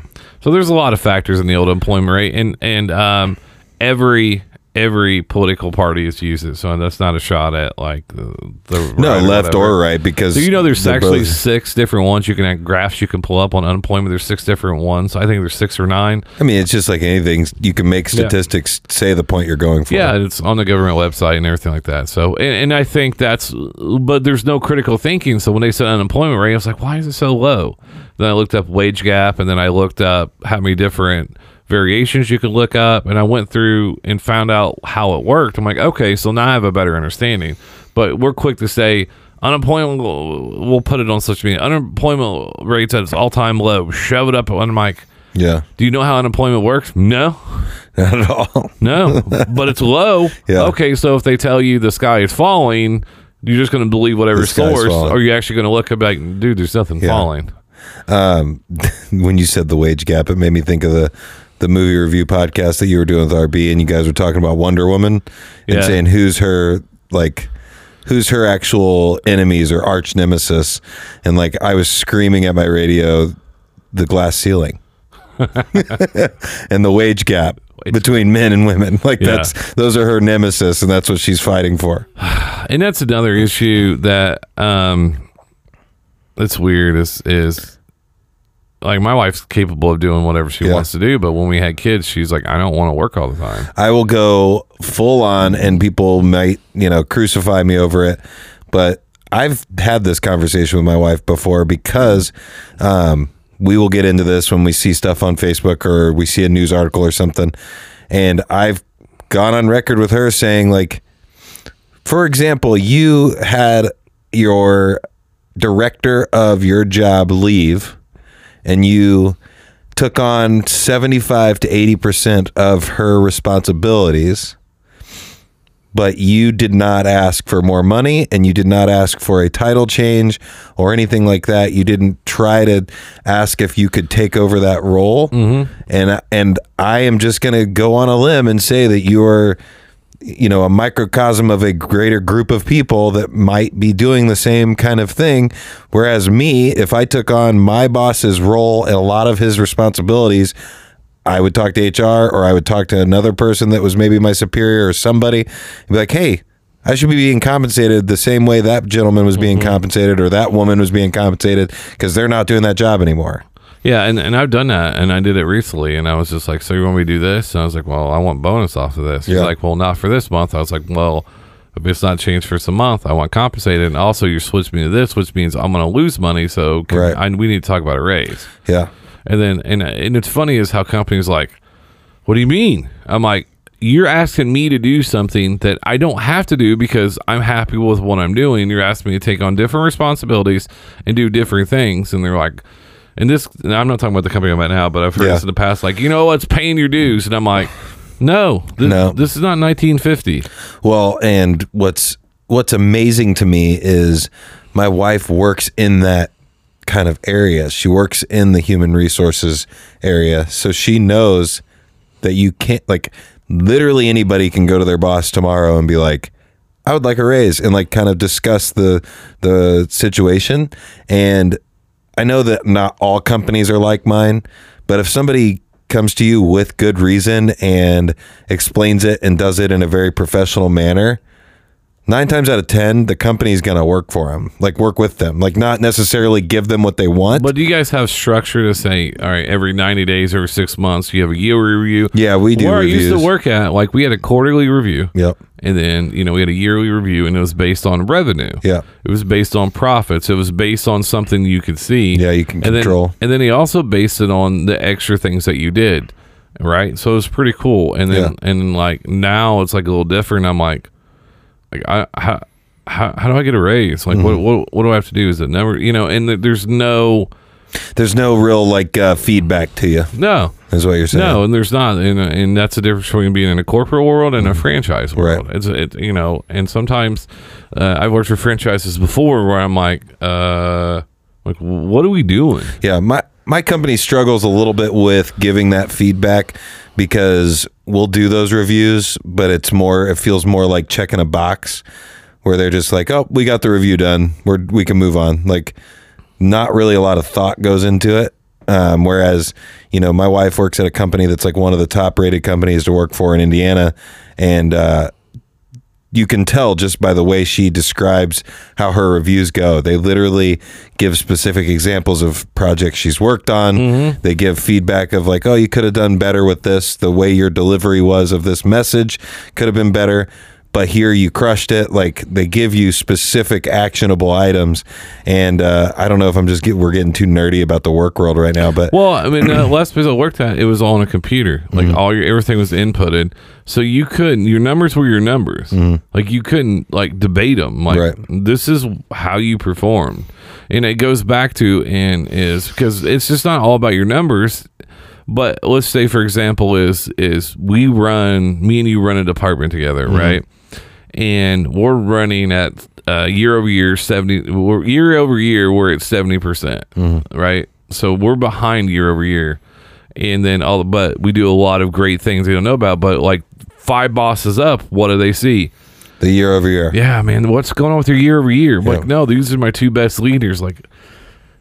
So there's a lot of factors in the old employment rate, and and um, every every political party has used it. So that's not a shot at like the, the No, left whatever. or right because So you know, there's actually both- six different ones you can have graphs you can pull up on unemployment. There's six different ones. I think there's six or nine. I mean, it's just like anything. You can make Yeah. statistics say the point you're going for. Yeah, it's on the government website and everything like that. So, and, and I think that's, but there's no critical thinking. So when they said unemployment rate, I was like, why is it so low? Then I looked up wage gap, and then I looked up how many different variations you could look up, and I went through and found out how it worked. I'm like, okay, so now I have a better understanding. But we're quick to say unemployment. We'll put it on social media. Unemployment rates at its all time low. Shove it up. And I'm like, Yeah. do you know how unemployment works? No. Not at all. No, but it's low. Yeah. Okay, so if they tell you the sky is falling, you're just going to believe whatever The source, or you're actually going to look up like, dude, there's nothing Yeah. falling. Um, when you said the wage gap, it made me think of the the movie review podcast that you were doing with RB, and you guys were talking about Wonder Woman and Yeah. saying who's her like who's her actual enemies or arch nemesis, and like I was screaming at my radio, the glass ceiling. and the wage gap between men and women like Yeah. that's those are her nemesis and that's what she's fighting for And that's another issue that um, that's weird. Is is like my wife's capable of doing whatever she Yeah. wants to do, but when we had kids, she's like, I don't want to work all the time. I will go full on, and people might, you know, crucify me over it. But I've had this conversation with my wife before because um, we will get into this when we see stuff on Facebook or we see a news article or something. And I've gone on record with her saying, like, for example, you had your director of your job leave and you took on 75 to 80% of her responsibilities but you did not ask for more money and you did not ask for a title change or anything like that. You didn't try to ask if you could take over that role. Mm-hmm. And and I am just going to go on a limb and say that you are you know a microcosm of a greater group of people that might be doing the same kind of thing whereas me if i took on my boss's role and a lot of his responsibilities i would talk to hr or i would talk to another person that was maybe my superior or somebody and be like hey I should be being compensated the same way that gentleman was being mm-hmm. compensated or that woman was being compensated because they're not doing that job anymore. Yeah, and, and I've done that, and I did it recently, and I was just like, "So you want me to do this?" And I was like, "Well, I want bonus off of this." He's Yeah. like, "Well, not for this month." I was like, "Well, if it's not changed for some month, I want compensated, and also you switch me to this, which means I'm going to lose money. So can- Right. I, we need to talk about a raise." Yeah. And then and and it's funny is how companies like, "What do you mean?" I'm like, "You're asking me to do something that I don't have to do because I'm happy with what I'm doing. You're asking me to take on different responsibilities and do different things." And they're like, "And this, and I'm not talking about the company I'm at now, but I've heard Yeah. this in the past. Like, you know what's paying your dues?" And I'm like, "No, this, No. this is not 1950." Well, and what's what's amazing to me is my wife works in that kind of area. She works in the human resources area, so she knows that you can't like literally anybody can go to their boss tomorrow and be like I would like a raise and like kind of discuss the the situation and I know that not all companies are like mine, but if somebody comes to you with good reason and explains it and does it in a very professional manner, nine times out of 10, the company's going to work for them, like work with them, like not necessarily give them what they want. But do you guys have structure to say, all right, every 90 days, every six months, you have a year review? yeah, we do Where I used to work at, like we had a quarterly review. Yep. And then, you know, we had a yearly review and it was based on revenue. Yeah. It was based on profits. It was based on something you could see. Yeah, you can and control. Then, and then he also based it on the extra things that you did. Right. So it was pretty cool. And then, Yeah. and like now it's like a little different. I'm like, like, I, how, how, how do I get a raise? Like, Mm-hmm. what, what, what do I have to do? Is it never, you know, and there's no, There's no real like uh, feedback to you, no, is what you're saying. No, and there's not, and, and that's the difference between being in a corporate world and a franchise world. Mm-hmm. Right. It's it, you know, and sometimes uh, I've worked for franchises before where I'm like, uh, like what are we doing? Yeah, my my company struggles a little bit with giving that feedback because we'll do those reviews, but it's more it feels more like checking a box where they're just like, "Oh, we got the review done. We're we can move on." Like not really a lot of thought goes into it. Um, whereas, you know, my wife works at a company that's like one of the top rated companies to work for in Indiana, and uh, you can tell just by the way she describes how her reviews go. They literally give specific examples of projects she's worked on. Mm-hmm. They give feedback of like, "Oh, you could have done better with this. The way your delivery was of this message could have been better." But here you crushed it. Like they give you specific actionable items, and uh, I don't know if I'm just get, we're getting too nerdy about the work world right now, but Well, I mean, uh, last place I worked at, it was all on a computer. Like Mm-hmm. all your everything was inputted, so you couldn't. Your numbers were your numbers. Like you couldn't like debate them. Like Mm-hmm. Right. this is how you perform, and it goes back to and is because it's just not all about your numbers. But let's say, for example, is is we run me and you run a department together, Mm-hmm. right? And we're running at uh, year over year seventy. We're, year over year, we're at seventy percent, Mm-hmm. right? So we're behind year over year, and then all. But we do a lot of great things they don't know about. But like five bosses up, what do they see? the year over year. Yeah, man, what's going on with your year over year? Yeah. Like, no, these are my two best leaders. Like,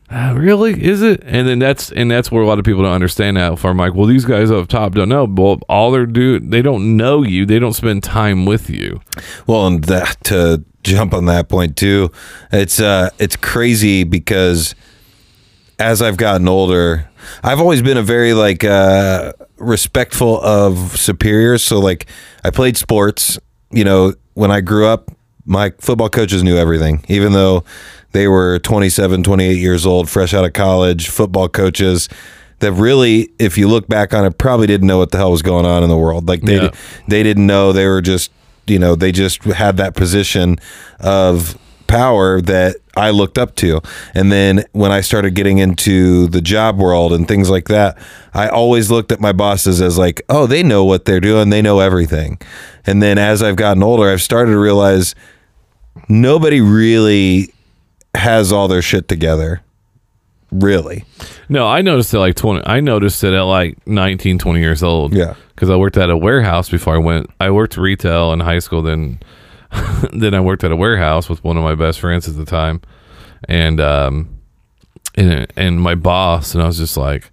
uh, really, is it? And then that's and that's where a lot of people don't understand that. If I'm like, well, these guys up top don't know. Well, all they're doing, they don't know you. They don't spend time with you. Well, and that to jump on that point too, it's uh it's crazy because as I've gotten older, I've always been a very like uh respectful of superiors. So like I played sports, you know, when I grew up, my football coaches knew everything, even though they were 27, 28 years old, fresh out of college, football coaches that really, if you look back on it, probably didn't know what the hell was going on in the world. Like they Yeah. they didn't know they were just you know they just had that position of power that I looked up to. And then when I started getting into the job world and things like that, I always looked at my bosses as like, oh, they know what they're doing, they know everything. And then as I've gotten older, I've started to realize nobody really has all their shit together. Really. No, I noticed it like 20. I noticed it at like 19, 20 years old. Yeah. Because I worked at a warehouse before I went. I worked retail in high school. Then, then I worked at a warehouse with one of my best friends at the time, and um, and and my boss. And I was just like,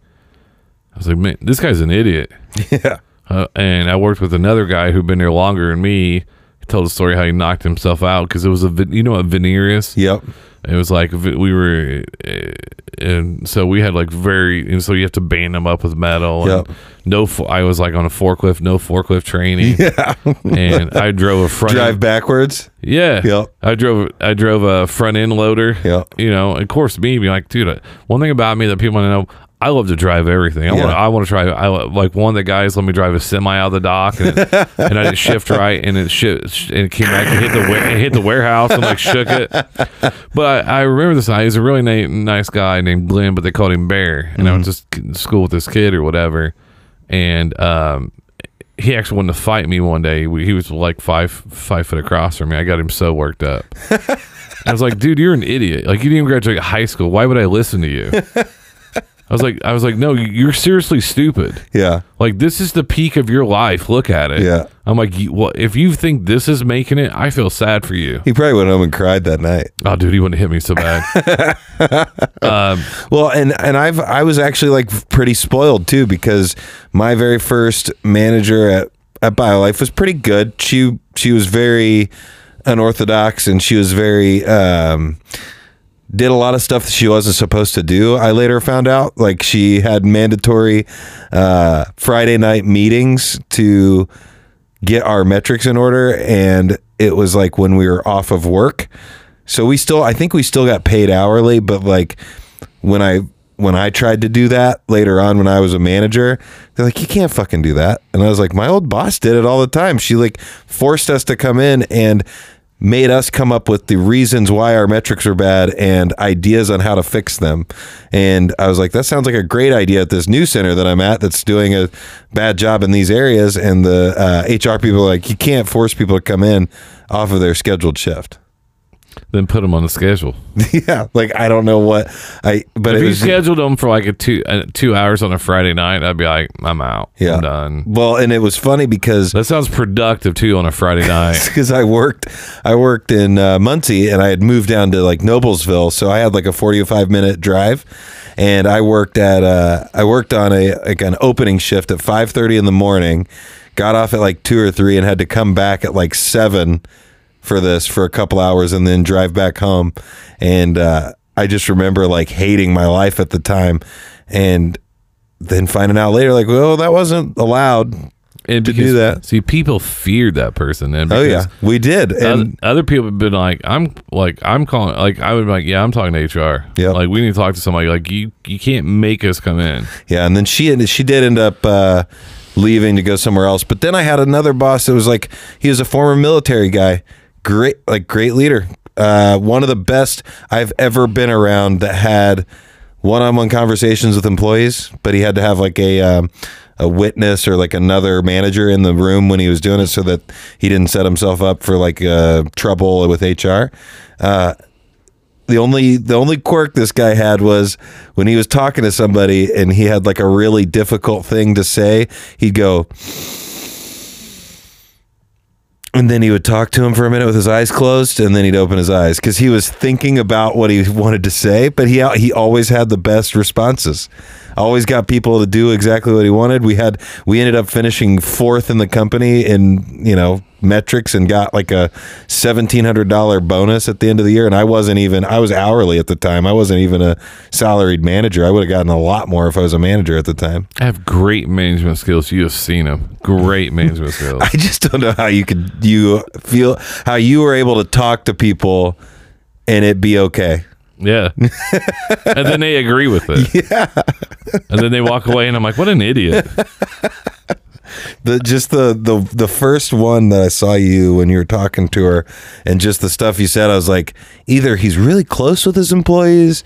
I was like, man, this guy's an idiot. Yeah. Uh, and I worked with another guy who'd been there longer than me. he told a story how he knocked himself out because it was a you know a veneer is. Yep. It was like we were, uh, and so we had like very, and so you have to band them up with metal. And Yep. No, I was like on a forklift, no forklift training. Yeah. and I drove a front. Drive backwards. Yeah. Yep. I drove I drove a front end loader. Yep. You know, of course me being like, dude, uh, one thing about me that people want to know, I love to drive everything. I Yeah. want I want to try I like one of the guys let me drive a semi out of the dock and, it, and I did shift right and it shift and it came back and hit the and hit the warehouse and like shook it. But I, I remember this guy. He's a really na- nice guy named Glenn, but they called him Bear. And I was just s- school with this kid or whatever. And um, he actually wanted to fight me one day. He was like five five foot across from me. I got him so worked up. I was like, dude, you're an idiot. Like you didn't even graduate high school. Why would I listen to you? I was like, I was like, no, you're seriously stupid. Yeah. Like this is the peak of your life. Look at it. Yeah. I'm like, what? If you think this is making it, I feel sad for you. He probably went home and cried that night. Oh, dude, he wouldn't hit me so bad. um, Well, and and I've I was actually like pretty spoiled too because my very first manager at at BioLife was pretty good. She she was very unorthodox and she was very um did a lot of stuff that she wasn't supposed to do. I later found out like she had mandatory uh Friday night meetings to get our metrics in order and it was like when we were off of work. So we still i think we still got paid hourly but like when i when i tried to do that later on when i was a manager they're like you can't fucking do that. And i was like my old boss did it all the time. She like forced us to come in and made us come up with the reasons why our metrics are bad and ideas on how to fix them. And I was like, that sounds like a great idea at this new center that I'm at that's doing a bad job in these areas. And the uh, HR people are like, you can't force people to come in off of their scheduled shift. Then put them on the schedule. yeah, like I don't know what I, but If you was scheduled them for like a two uh, two hours on a Friday night, I'd be like, I'm out. yeah I'm done. Well, and it was funny because That sounds productive too on a Friday night. because I worked I worked in uh, Muncie and I had moved down to like Noblesville, so I had like a 45 minute drive, and I worked at uh, I worked on a like an opening shift at five thirty in the morning, got off at like two or three, and had to come back at like seven for this for a couple hours and then drive back home, and uh, I just remember like hating my life at the time, and then finding out later like well that wasn't allowed. And To do that. See, people feared that person. And Oh yeah, we did, Other, and other people have been like, I'm like, I'm calling, like, I would be like, yeah, I'm talking to HR. Yeah. Like, we need to talk to somebody. Like, you, you can't make us come in. Yeah, and then she she did end up uh, leaving to go somewhere else. But then I had another boss that was like he was a former military guy, great like great leader, uh, one of the best I've ever been around that had one-on-one conversations with employees, but he had to have like a um, a witness or like another manager in the room when he was doing it, so that he didn't set himself up for like uh, trouble with HR. Uh, the only the only quirk this guy had was when he was talking to somebody and he had like a really difficult thing to say, he'd go and then he would talk to him for a minute with his eyes closed and then he'd open his eyes cuz he was thinking about what he wanted to say, but he he always had the best responses. Always got people to do exactly what he wanted. We had we ended up finishing fourth in the company in, you know, metrics and got like a $1700 bonus at the end of the year and I wasn't even I was hourly at the time. I wasn't even a salaried manager. I would have gotten a lot more if I was a manager at the time. I have great management skills. You have seen them. Great management skills. I just don't know how you could you feel how you were able to talk to people and it be okay. Yeah. and then they agree with it. Yeah. and then they walk away, and I'm like, what an idiot. The just the the the first one that I saw you when you were talking to her and just the stuff you said, I was like, either he's really close with his employees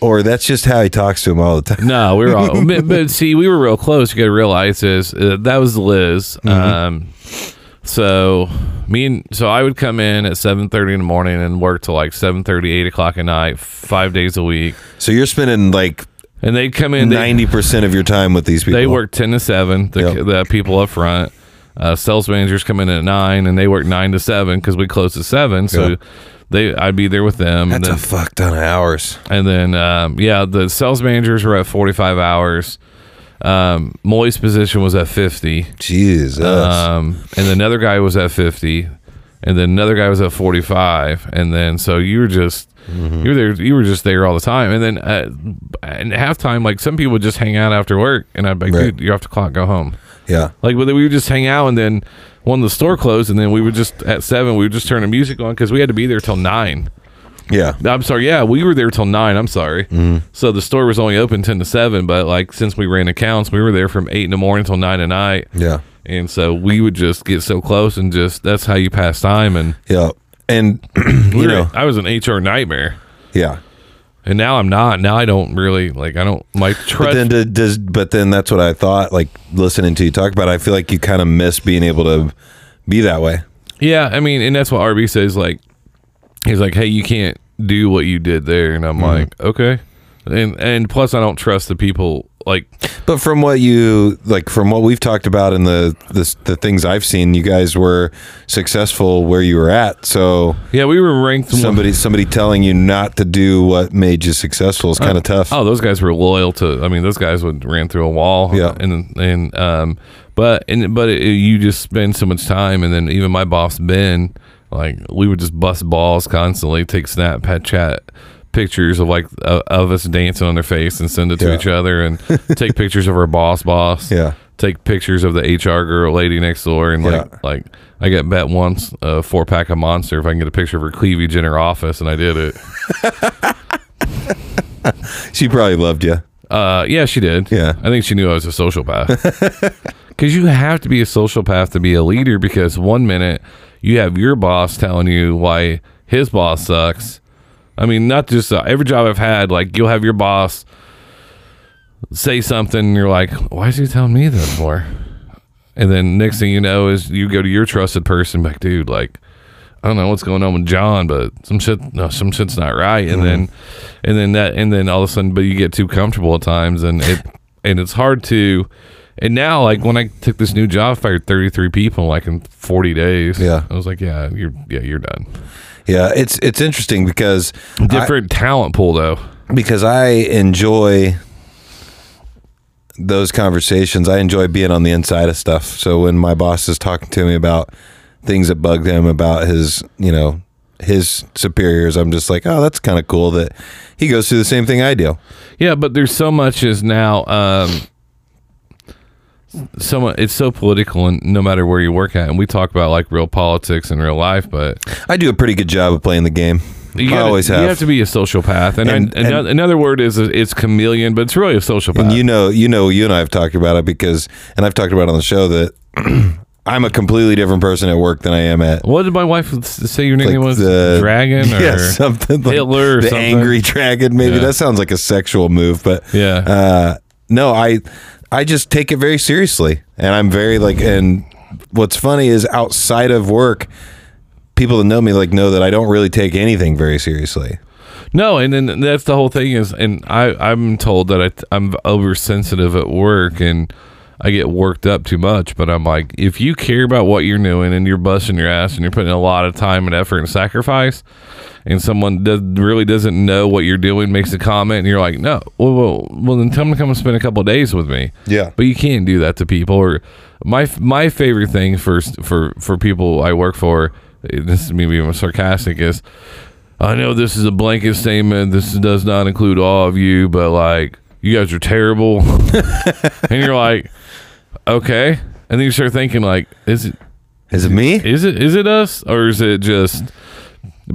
or that's just how he talks to them all the time. No, we were all, but, but see, we were real close. You got to realize is uh, that was Liz. Um, so me and so I would come in at seven thirty in the morning and work till like 7:30, 8 o'clock at night, five days a week. So you're spending like And they'd come in. Ninety percent of your time with these people. they work ten to seven. The, Yep. the people up front. Uh, sales managers come in at nine, and they work nine to seven because we close at seven. So Yeah. they, I'd be there with them. and That's then, a fuck ton of hours. And then, um, yeah, the sales managers were at 45 hours. Um, Moy's position was at 50. Jesus. Um, and another guy was at 50. and then another guy was at 45 and then so you were just Mm-hmm. you were there you were just there all the time and then at, and halftime like some people would just hang out after work and i'd be like Right. dude you're off the clock go home Yeah. like we would just hang out and then when the store closed and then we would just at seven we would just turn the music on because we had to be there till nine Yeah. I'm sorry. Yeah, we were there till nine. I'm sorry. Mm-hmm. So the store was only open ten to seven, but like since we ran accounts, we were there from eight in the morning till nine at night. Yeah. And so we would just get so close and just that's how you pass time. And Yeah. And you know, I was an HR nightmare, yeah. and now I'm not. Now I don't really like. I don't like But trust. then d- does but then that's what I thought like listening to you talk about it, I feel like you kind of miss being able to be that way. yeah, I mean, and that's what RB says. Like he's like, hey, you can't do what you did there, and I'm Mm-hmm. like, okay. And and plus, I don't trust the people. Like But from what you like from what we've talked about in the the, the things I've seen, you guys were successful where you were at. So yeah, we were ranked somebody somebody telling you not to do what made you successful is kind of tough. Oh, those guys were loyal to. I mean, those guys would ran through a wall. Yeah. and and um, but and but it, you just spend so much time, and then even my boss Ben, like we would just bust balls constantly, take snap pet chat pictures of like uh, of us dancing on their face and send it to Yeah. each other, and take pictures of our boss boss. Yeah. Take pictures of the HR girl lady next door, and like Yeah. like I got bet once a four pack of Monster if I can get a picture of her cleavage in her office, and I did it. She probably loved you. Uh, yeah, she did. Yeah. I think she knew I was a sociopath. Because you have to be a sociopath to be a leader. Because one minute you have your boss telling you why his boss sucks. I mean, not just uh, every job I've had. Like you'll have your boss say something, and you're like, "Why is he telling me that for?" And then next thing you know is you go to your trusted person, like, dude, like. I don't know what's going on with John, but some shit, no, some shit's not right. And then, and then that, and then all of a sudden, but you get too comfortable at times, and it, and it's hard to. And now, like when I took this new job, I fired thirty three people like in forty days. Yeah. I was like, yeah, you're, yeah, you're done. Yeah, it's it's interesting because Different talent pool though. because I enjoy those conversations. I enjoy being on the inside of stuff. So when my boss is talking to me about things that bugged him about his, you know, his superiors, I'm just like, oh, that's kind of cool that he goes through the same thing I do. Yeah, but there's so much is now. um so it's so political, and no matter where you work at, and we talk about like real politics in real life, but I do a pretty good job of playing the game. You I gotta- always have. You have. to be a sociopath, and, And- and, and- another word is it's chameleon, but it's really a sociopath. And you know, you know, you and I have talked about it because, and I've talked about it on the show that I'm a completely different person at work than I am at what did my wife say? Your like nickname was the Dragon, or yeah, something like Hitler or the something? angry dragon. Maybe Yeah. that sounds like a sexual move, but Yeah. uh, no, I I just take it very seriously, and I'm very like. And what's funny is outside of work, people that know me like know that I don't really take anything very seriously. No, and then that's the whole thing is, and I I'm told that I, I'm oversensitive at work and I get worked up too much. But I'm like, if you care about what you're doing and you're busting your ass and you're putting a lot of time and effort and sacrifice, and someone does really doesn't know what you're doing, makes a comment, and you're like, no, well, well, well then tell them to come and spend a couple of days with me. Yeah. but you can't do that to people. Or my my favorite thing for for for people I work for, this is maybe even sarcastic is. I know this is a blanket statement. This does not include all of you, but like you guys are terrible. and you're like, okay. And then you start thinking like, is it Is it me? is it is it us or is it just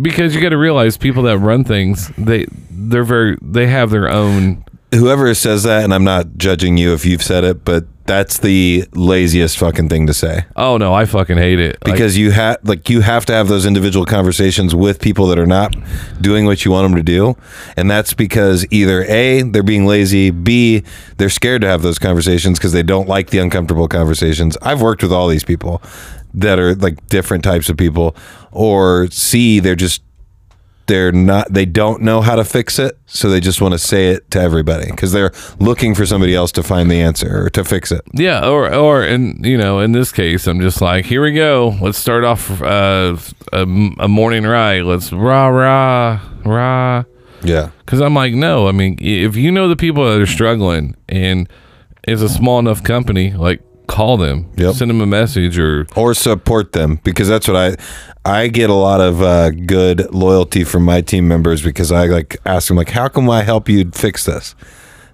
because you got to realize people that run things they they're very they have their own Whoever says that, and I'm not judging you if you've said it, but that's the laziest fucking thing to say. oh no I fucking hate it. Like, because you have like you have to have those individual conversations with people that are not doing what you want them to do. And that's because either a they're being lazy b they're scared to have those conversations because they don't like the uncomfortable conversations. I've worked with all these people that are like different types of people. Or c they're just they're not they don't know how to fix it so they just want to say it to everybody because they're looking for somebody else to find the answer or to fix it Yeah, or or in you know in this case, I'm just like, here we go. Let's start off uh, a, a morning ride. Let's rah rah rah. yeah Because I'm like, no. I mean, if you know the people that are struggling, and it's a small enough company, like call them, Yep. send them a message, or or support them because that's what I I get a lot of uh, good loyalty from my team members because I like ask them like how can I help you fix this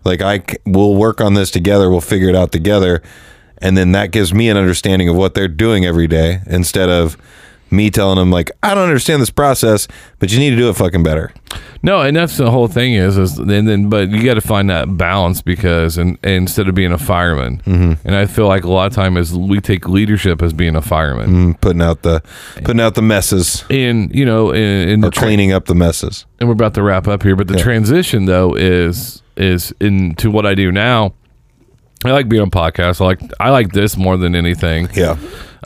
like I we'll work on this together we'll figure it out together and then that gives me an understanding of what they're doing every day instead of me telling them like I don't understand this process but you need to do it fucking better No, and that's the whole thing is, is and then but you got to find that balance because and, and instead of being a fireman, Mm-hmm. and I feel like a lot of time is we take leadership as being a fireman, Mm, putting out the putting out the messes and you know, in, the or tra- cleaning up the messes and we're about to wrap up here, but the transition though is is into what I do now. I like being on podcasts. I like I like this more than anything. yeah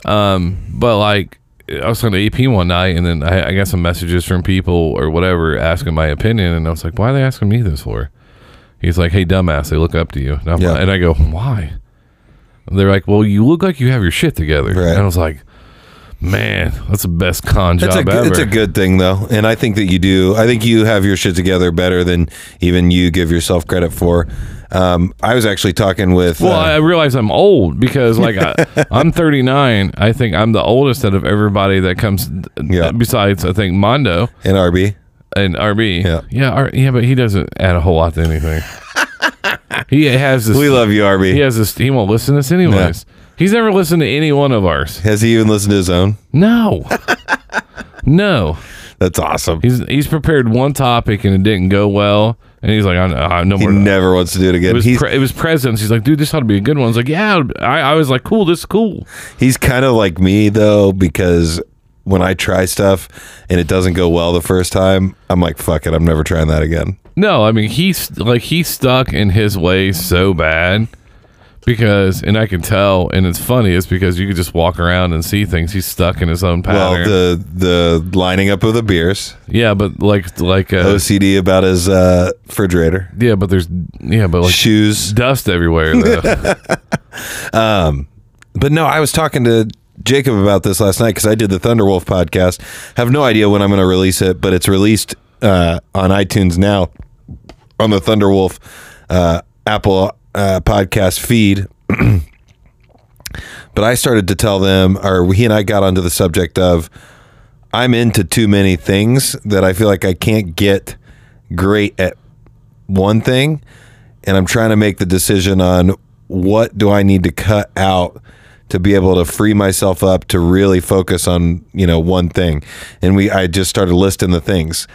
Um, but like I was on the AP one night, and then I, I got some messages from people or whatever asking my opinion, and I was like, "Why are they asking me this for?" He's like, "Hey, dumbass, they look up to you," and, I'm Yeah. like- and I go, "Why?" And they're like, "Well, you look like you have your shit together," Right. and I was like, "Man, that's the best con It's a, job good- ever." it's a good thing though, and I think that you do. I think you have your shit together better than even you give yourself credit for. Um, I was actually talking with. Well, uh, I realize I'm old because, like, I, I'm 39. I think I'm the oldest out of everybody that comes. Yeah. Besides, I think Mondo and RB, and RB. Yeah. yeah, R, yeah, but he doesn't add a whole lot to anything. he has this. we love you, RB. He has this. He won't listen to us anyways. He's never listened to any one of ours. Has he even listened to his own? No, no. That's awesome. He's he's prepared one topic and it didn't go well, and he's like, I, I no He more. never wants to do it it again. was he's pre- it was presents. He's like, dude, this ought to be a good one. I was like, yeah. I, I was like, cool. This is cool. he's kind of like me though because when I try stuff and it doesn't go well the first time, I'm like, fuck it, I'm never trying that again. No, I mean he's like he's stuck in his ways so bad because, and I can tell, and it's funny. It's because you could just walk around and see things. He's stuck in his own pattern. Well, the the lining up of the beers, yeah, but like like uh, OCD about his uh, refrigerator, yeah, but there's yeah, but like shoes. dust everywhere. Though. But no, I was talking to Jacob about this last night because I did the Thunderwolf podcast. Have no idea when I'm going to release it, but it's released uh, on iTunes now on the Thunderwolf uh, Apple uh, podcast feed. but I started to tell them, or he and I got onto the subject of I'm into too many things that I feel like I can't get great at one thing and I'm trying to make the decision on what do I need to cut out to be able to free myself up to really focus on, you know, one thing. And we I just started listing the things.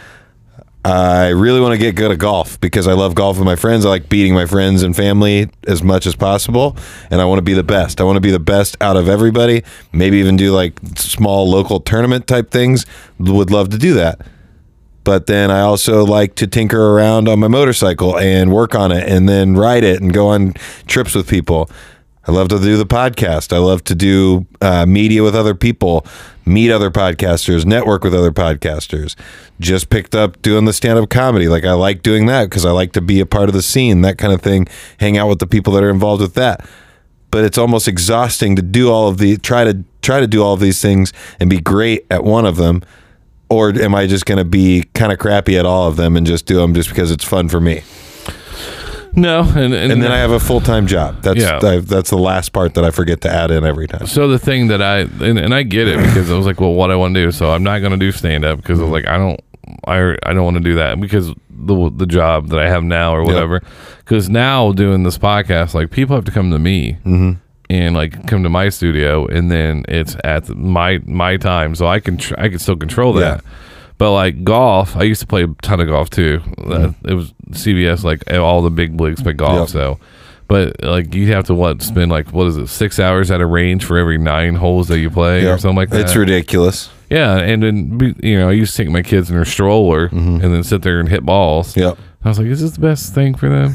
I really want to get good at golf because I love golf with my friends. I like beating my friends and family as much as possible, and I want to be the best. I want to be the best out of everybody. Maybe even do like small local tournament type things. Would love to do that but then I also like to tinker around on my motorcycle and work on it and then ride it and go on trips with people. I love to do the podcast. I love to do uh, media with other people, meet other podcasters, network with other podcasters. Just picked up doing the stand up comedy. Like, I like doing that because I like to be a part of the scene, that kind of thing, hang out with the people that are involved with that. But it's almost exhausting to do all of the try to try to do all of these things and be great at one of them or am I just going to be kind of crappy at all of them and just do them just because it's fun for me? No, and and, And then I have a full time job. That's Yeah. I, that's the last part that I forget to add in every time. So the thing that I and, and I get it because I was like, well, what I want to do, so I'm not going to do stand up because I was like, I don't, I I don't want to do that because the the job that I have now or whatever. Because now doing this podcast, like people have to come to me and like come to my studio, and then it's at my my time, so I can tr- I can still control that. Yeah. But like golf, I used to play a ton of golf too. Uh, it was CBS, like eh, all the big leagues play golf. Yep. So, but like you have to what spend like what is it six hours at a range for every nine holes that you play or something like that. It's ridiculous. Yeah, and then you know I used to take my kids in their stroller mm-hmm. and then sit there and hit balls. Yep. I was like, is this the best thing for them?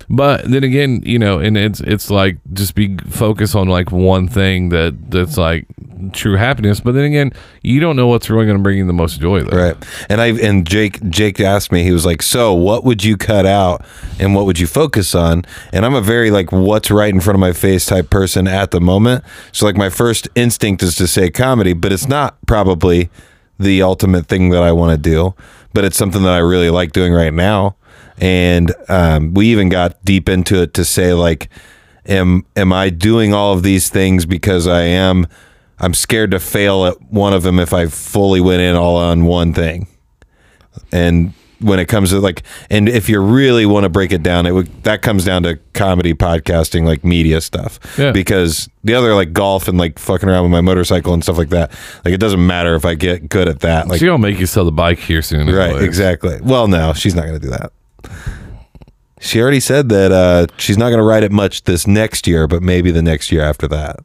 but then again, you know, and it's it's like just be focused on like one thing that that's like true happiness. But then again, you don't know what's really going to bring you the most joy, though. Right. And I and Jake Jake asked me, he was like, So what would you cut out and what would you focus on? And I'm a very like what's right in front of my face type person at the moment. So like my first instinct is to say comedy, but it's not probably the ultimate thing that I want to do. But it's something that I really like doing right now. And um, we even got deep into it to say like am am I doing all of these things because I am I'm scared to fail at one of them if I fully went in all on one thing. And when it comes to like and if you really want to break it down it would that comes down to comedy podcasting like media stuff Yeah. because the other like golf and like fucking around with my motorcycle and stuff like that like it doesn't matter if i get good at that like gonna make you sell the bike here soon. right anyways. exactly well no she's not going to do that she already said that uh, she's not going to ride it much this next year but maybe the next year after that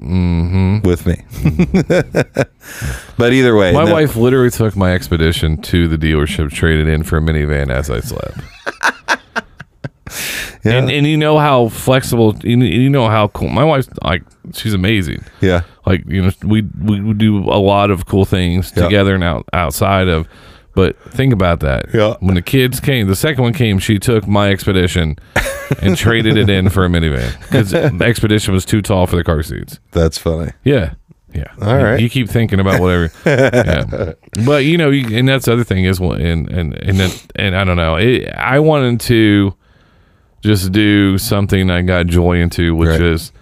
mm-hmm. with me but either way My no- wife literally took my expedition to the dealership, traded in for a minivan as I slept. yeah, And and you know how flexible, you, you know how cool. My wife's like, she's amazing. yeah Like you know, we we do a lot of cool things Yeah. together and out outside of. But think about that. Yeah. When the kids came, the second one came, she took my expedition and traded it in for a minivan because the expedition was too tall for the car seats. that's funny Yeah. Yeah. All you, right. You keep thinking about whatever. yeah. But you know, you, and that's the other thing is, and and and then, and I don't know. It, I wanted to just do something I got joy into, which Right. is,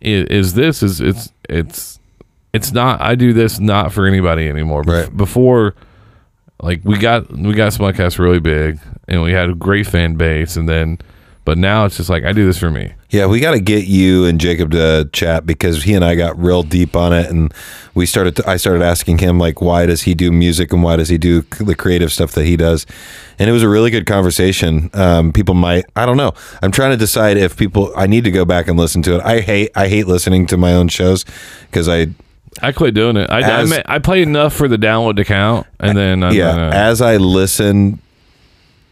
is is this is it's it's it's not. I do this not for anybody anymore. Right. Before, like we got we got Smudcast really big, and we had a great fan base, and then. But now it's just like I do this for me. Yeah, we got to get you and Jacob to chat because he and I got real deep on it, and we started. To, I started asking him like, why does he do music and why does he do the creative stuff that he does? And it was a really good conversation. Um, people might, I don't know. I'm trying to decide if people. I need to go back and listen to it. I hate. I hate listening to my own shows because I. I quit doing it. I, As- I, ma- I play enough for the download to count, and then I'm yeah. gonna- uh, As I listen,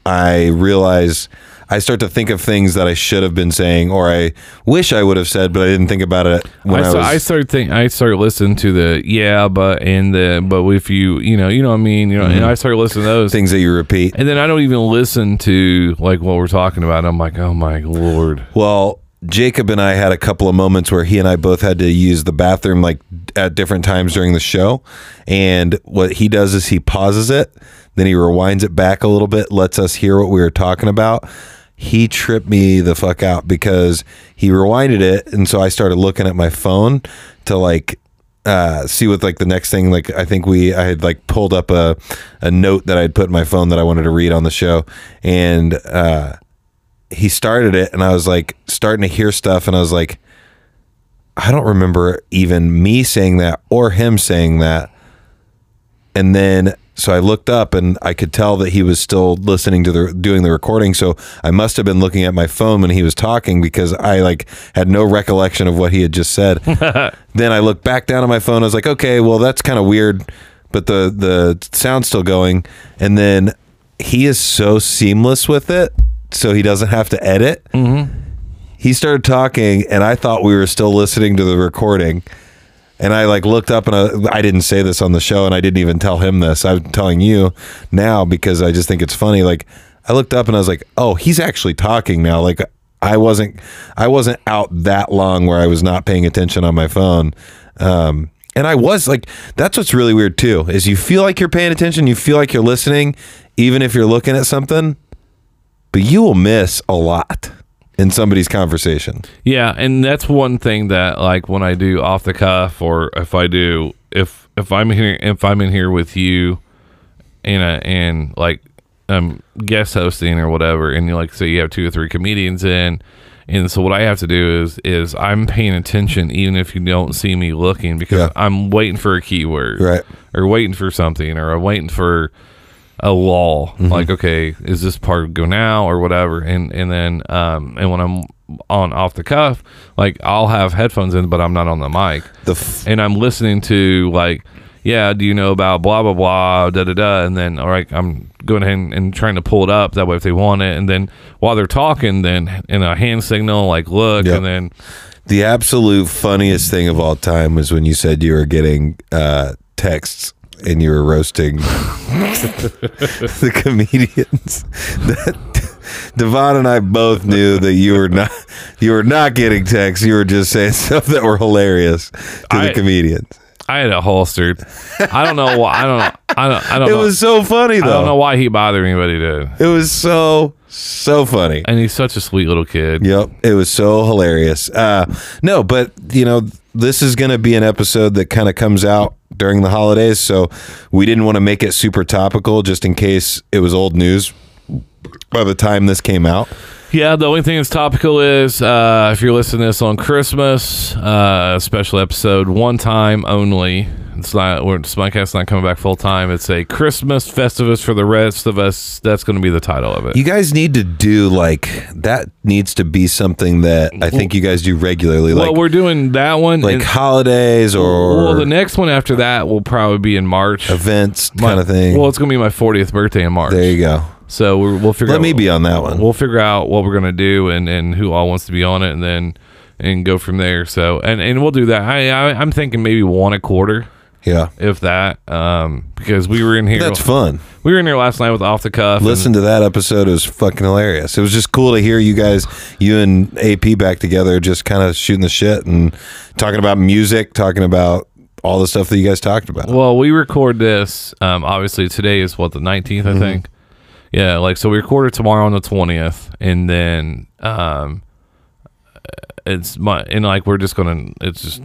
I realize. I start to think of things that I should have been saying, or I wish I would have said, but I didn't think about it when I, I, was. I started think I started listening to the yeah, but and the but if you you know you know what I mean you know and mm-hmm. I started listening to those things that you repeat. and then I don't even listen to like what we're talking about. I'm like oh my lord. Well, Jacob and I had a couple of moments where he and I both had to use the bathroom like at different times during the show. And what he does is he pauses it, then he rewinds it back a little bit, lets us hear what we were talking about. He tripped me the fuck out because he rewinded it. And so I started looking at my phone to like uh, see what like the next thing like I think we I had like pulled up a a note that I'd put in my phone that I wanted to read on the show and uh he started it and I was like starting to hear stuff and I was like I don't remember even me saying that or him saying that. And then so I looked up and I could tell that he was still listening to the doing the recording. So I must have been looking at my phone when he was talking because I like had no recollection of what he had just said. then I looked back down at my phone. I was like, okay, well that's kind of weird, but the the sound's still going. And then he is so seamless with it, so he doesn't have to edit. He started talking, and I thought we were still listening to the recording. And I like looked up, and I, I didn't say this on the show, and I didn't even tell him this. I'm telling you now because I just think it's funny. Like I looked up, and I was like, "Oh, he's actually talking now." Like I wasn't, I wasn't out that long where I was not paying attention on my phone. Um, and I was like, that's what's really weird too. Is you feel like you're paying attention, you feel like you're listening, even if you're looking at something, but you will miss a lot in somebody's conversation. Yeah, and that's one thing that like when I do off the cuff or if I do if if I'm here if I'm in here with you and uh, and like um guest hosting or whatever and you like say you have two or three comedians in and so what I have to do is is I'm paying attention even if you don't see me looking because Yeah. I'm waiting for a keyword Right. or waiting for something or I'm waiting for a lull Mm-hmm. like okay is this part go now or whatever? And and then um and when i'm on off the cuff like i'll have headphones in but i'm not on the mic. The f- and i'm listening to like yeah do you know about blah blah blah da da da. And then all right i'm going ahead and, and trying to pull it up that way if they want it. And then while they're talking then in a hand signal like look Yep. and then the absolute funniest thing of all time was when you said you were getting uh, texts and you were roasting the comedians. That Devon and I both knew that you were not you were not getting texts. You were just saying stuff that were hilarious to the comedians. I had it holstered. I don't know why. I don't. I don't. I don't It know. was so funny though. I don't know why he bothered me, but he did. It was so so funny. And he's such a sweet little kid. Yep, it was so hilarious. Uh, no, but you know, this is going to be an episode that kind of comes out during the holidays, so we didn't want to make it super topical, just in case it was old news by the time this came out. Yeah, the only thing that's topical is uh, if you're listening to this on Christmas, uh, special episode, one time only. It's not, we're, Smutcast's not coming back full time. It's a Christmas Festivus for the rest of us. That's going to be the title of it. You guys need to do like that. Needs to be something that I think you guys do regularly, well, like we're doing that one. like and- holidays or well, the next one after that will probably be in March. events My- kind of thing. Well, it's going to be my 40th birthday in March. there you go. So we're, we'll figure Let out. me be on that one. We'll figure out what we're gonna do and, and who all wants to be on it, and then and go from there. So and, and we'll do that. I, I I'm thinking maybe one a quarter, Yeah, if that, um, because we were in here. that's fun. We were in here last night with off the cuff. Listen to that episode. It was fucking hilarious. It was just cool to hear you guys, you and AP back together, just kind of shooting the shit and talking about music, talking about all the stuff that you guys talked about. Well, we record this. Um, obviously today is what the 19th, Mm-hmm. I think. Yeah, like so we record it tomorrow on the twentieth, and then um, it's my and like we're just gonna it's just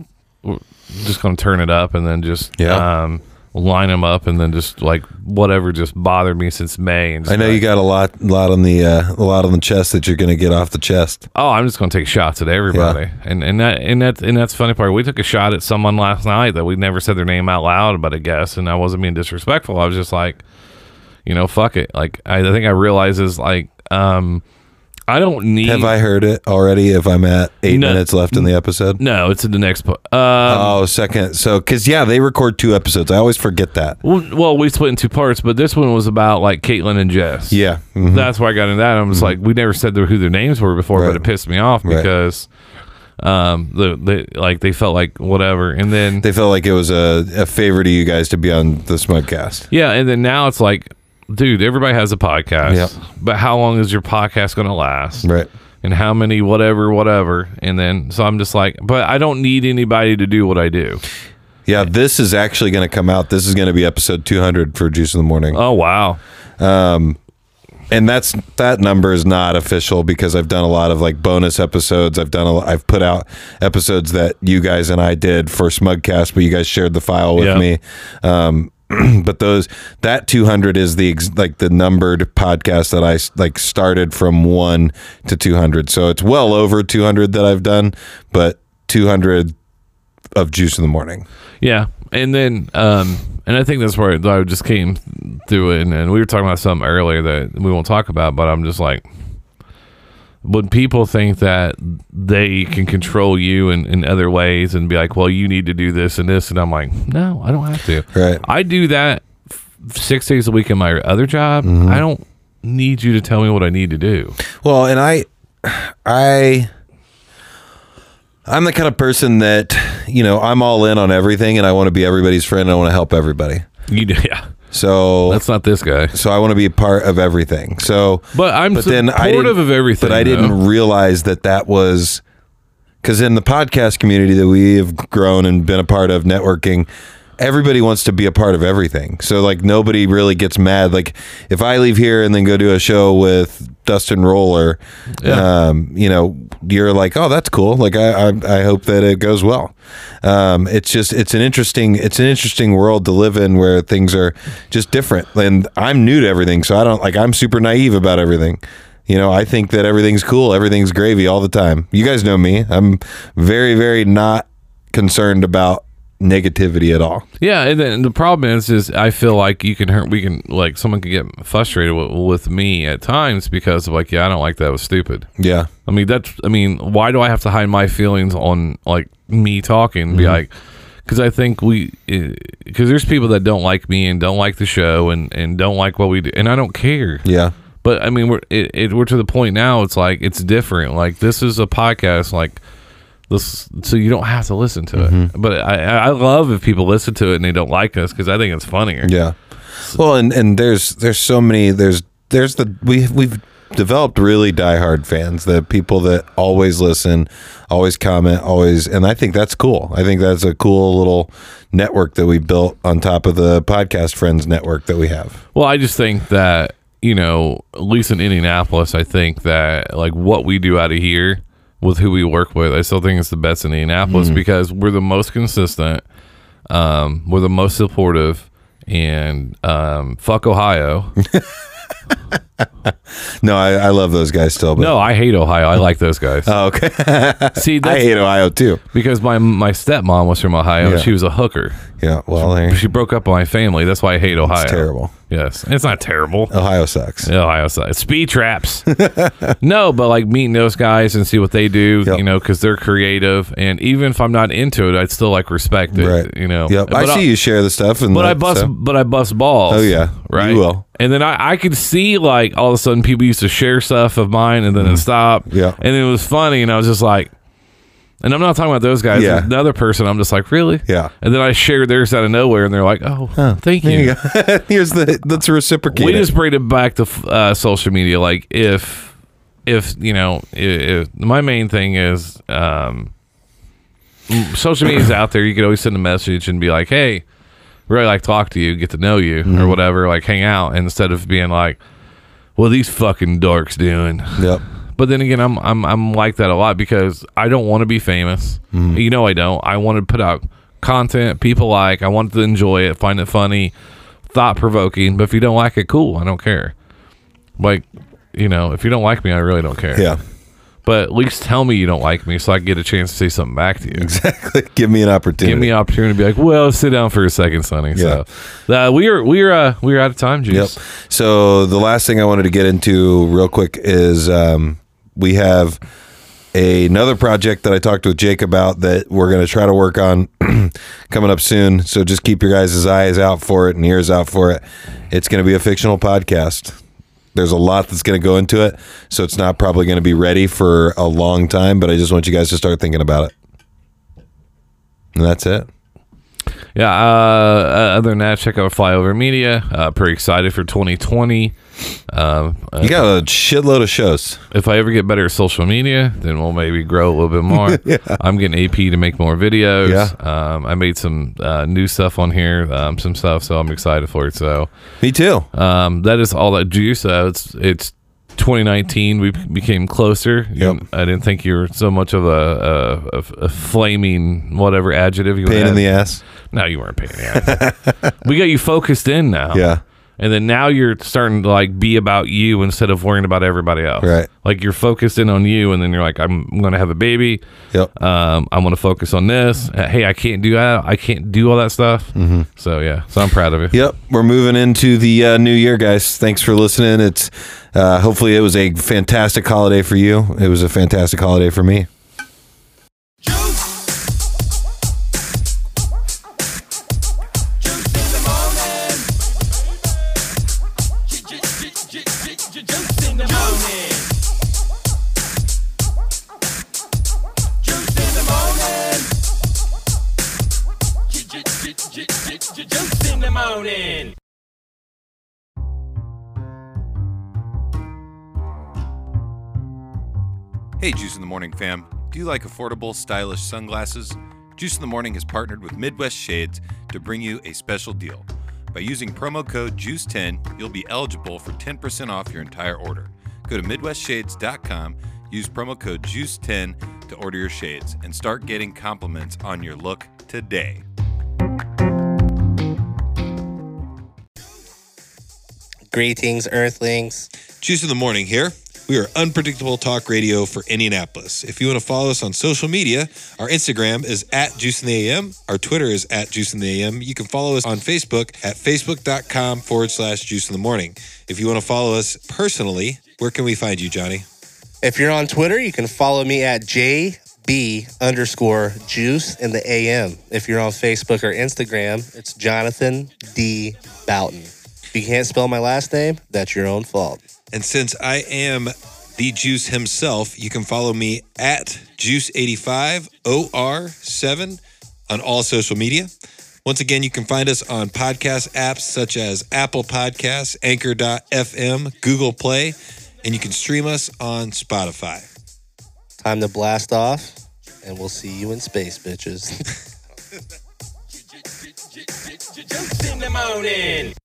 just gonna turn it up and then just Yeah. um line them up and then just like whatever just bothered me since May and I know like, you got a lot, lot on the, uh, a lot on the chest that you're going to get off the chest. oh I'm just gonna take shots at everybody. And and that and that and that's the funny part. We took a shot at someone last night that we never said their name out loud but I guess and I wasn't being disrespectful. I was just like you know fuck it. Like I, I think I realize is like um I don't need Have I heard it already? If I'm at eight No. minutes left in the episode. no it's in the next po- um, Oh, second. So, because yeah, they record two episodes. I always forget that. Well, well, we split in two parts, but this one was about like Caitlyn and Jess. Yeah. mhm. that's why I got into that. I was like, we never said who their names were before, Right. but it pissed me off Right. because um the, the like they felt like whatever, and then They felt like it was a, a favor to you guys to be on the Smugcast. yeah, and then now it's like, dude, everybody has a podcast, Yep. but how long is your podcast going to last? Right. And how many whatever whatever, and then so I'm just like, but I don't need anybody to do what I do. Yeah, this is actually going to come out. This is going to be episode 200 for Juice in the Morning. Oh wow, and that's that number is not official because I've done a lot of like bonus episodes. I've done a, I've put out episodes that you guys and I did for Smugcast, but you guys shared the file with Yeah. me. Um, but those that 200 is the like the numbered podcast that I like started from 1 to 200. So it's well over 200 that I've done, but 200 of Juice in the Morning. Yeah, and then um, and I think that's where I just came through it, and, and we were talking about something earlier that we won't talk about, but I'm just like, when people think that they can control you in, in other ways and be like, well, you need to do this and this, and I'm like, no, I don't have to. Right. I do that f- six days a week in my other job. Mm-hmm. I don't need you to tell me what I need to do. Well, and I, I, I'm the kind of person that you know I'm all in on everything, and I want to be everybody's friend. And I want to help everybody. You do, yeah. So, That's not this guy. so I want to be a part of everything. So, But I'm but then I supportive didn't- of everything. But I though. didn't realize that that was because in the podcast community that we have grown and been a part of networking everybody wants to be a part of everything so like nobody really gets mad like if i leave here and then go do a show with dustin roller Yeah. um, you know you're like oh that's cool like I, I i hope that it goes well um it's just it's an interesting it's an interesting world to live in where things are just different and i'm new to everything so i don't like i'm super naive about everything you know, I think that everything's cool, everything's gravy all the time. You guys know me. I'm very, very not concerned about negativity at all. Yeah, and then the problem is, is I feel like you can hurt. We can like someone can get frustrated with, with me at times because of like, yeah, I don't like that. It was stupid. Yeah. I mean, that's. I mean, why do I have to hide my feelings on like me talking? And Be mm-hmm. like, because I think we, eh, because there's people that don't like me and don't like the show and and don't like what we do, and I don't care. Yeah. But I mean, we're it, it we're to the point now. It's like it's different. Like this is a podcast. Like so you don't have to listen to it. Mm-hmm. But I I love if people listen to it and they don't like us because I think it's funnier. Yeah. Well, and and there's there's so many there's there's the we we've developed really diehard fans, the people that always listen, always comment, always, and I think that's cool. I think that's a cool little network that we built on top of the podcast friends network that we have. Well, I just think that you know, at least in Indianapolis, I think that like what we do out of here with who we work with, I still think it's the best in Indianapolis Mm. because we're the most consistent, um, we're the most supportive, and um, fuck Ohio. No, I, I love those guys still. But, no, I hate Ohio. I like those guys. Oh, okay. See, I hate Ohio too. because my my stepmom was from Ohio. Yeah. She was a hooker. Yeah. Well, there- She broke up with my family. That's why I hate Ohio. it's terrible. Yes, it's not terrible. Ohio sucks. Ohio sucks. speed traps. no, but like meeting those guys and see what they do, Yep. you know, because they're creative. And even if I'm not into it, I'd still like respect it, Right. you know. Yep. But I see you share the stuff, and But I bust, so- but I bust balls. Oh, yeah. right. You will. And then I, I could see like all of a sudden people used to share stuff of mine, and then it. Mm-hmm. Yeah. And it was funny, and I was just like, and I'm not talking about those guys. Yeah. Another person, I'm just like, really? Yeah. And then I shared theirs out of nowhere, and they're like, oh, thank you. you. Here's the that's reciprocated. we just bring it back to uh, social media. Like if if you know, if, if my main thing is um, social media is out there. You could always send a message and be like, "Hey, really like talk to you, get to know you, Mm-hmm. or whatever." Like hang out instead of being like, "What are these fucking dorks doing?" Yep. But then again, I'm I'm I'm like that a lot because I don't want to be famous. Mm-hmm. You know, I don't. I want to put out content people like. I want to enjoy it, find it funny, thought provoking. But if you don't like it, cool. I don't care. Like, you know, if you don't like me, I really don't care. Yeah. But at least tell me you don't like me, so I get a chance to say something back to you. Exactly. Give me an opportunity. Give me an opportunity to be like, well, sit down for a second, Sonny. So uh, we are we are uh, we are out of time, Yep. So the last thing I wanted to get into real quick is um, we have a, another project that I talked with Jake about that we're going to try to work on coming up soon. So just keep your guys' eyes out for it and ears out for it. It's going to be a fictional podcast. There's a lot that's going to go into it, so it's not probably going to be ready for a long time. But I just want you guys to start thinking about it. And that's it. Yeah. Uh, uh, other than that, check out Flyover Media. Uh, pretty excited for 2020. Um, uh, You got a shitload of shows. if I ever get better at social media, then we'll maybe grow a little bit more. yeah. I'm getting AP to make more videos. Yeah. Um, I made some uh, new stuff on here, um, some stuff, so I'm excited for it. So Me too. um, that is all that juice. Uh, it's it's 2019. We became closer. Yep. I didn't think you were so much of a, a, a, a flaming whatever adjective you Pain in the ass. No, you weren't paying the We got you focused in now. Yeah. And then now you're starting to like be about you instead of worrying about everybody else. Right. Like you're focused in on you, and then you're like, I'm going to have a baby. Yep. Um, I'm going to focus on this. Uh, hey, I can't do that. I can't do all that stuff. Mm-hmm. So yeah, so I'm proud of you. Yep, we're moving into the uh, new year, guys. Thanks for listening. It's uh, hopefully it was a fantastic holiday for you. It was a fantastic holiday for me. Hey, Juice in the Morning fam. Do you like affordable, stylish sunglasses? Juice in the Morning has partnered with Midwest Shades to bring you a special deal. By using promo code JUICE10, you'll be eligible for 10% off your entire order. Go to MidwestShades.com, use promo code JUICE10 to order your shades, and start getting compliments on your look today. Greetings, Earthlings. Juice in the Morning here. We are unpredictable talk radio for Indianapolis. If you want to follow us on social media, our Instagram is at Juice in the AM. Our Twitter is at Juice in the AM. You can follow us on Facebook at facebook.com forward slash Juice in the Morning. If you want to follow us personally, where can we find you, Johnny? If you're on Twitter, you can follow me at JB underscore juice in the AM. If you're on Facebook or Instagram, it's Jonathan D. Boughton. If you can't spell my last name, that's your own fault. And since I am the Juice himself, you can follow me at Juice85OR7 on all social media. Once again, you can find us on podcast apps such as Apple Podcasts, Anchor.fm, Google Play, and you can stream us on Spotify. Time to blast off, and we'll see you in space, bitches. Juice in the morning.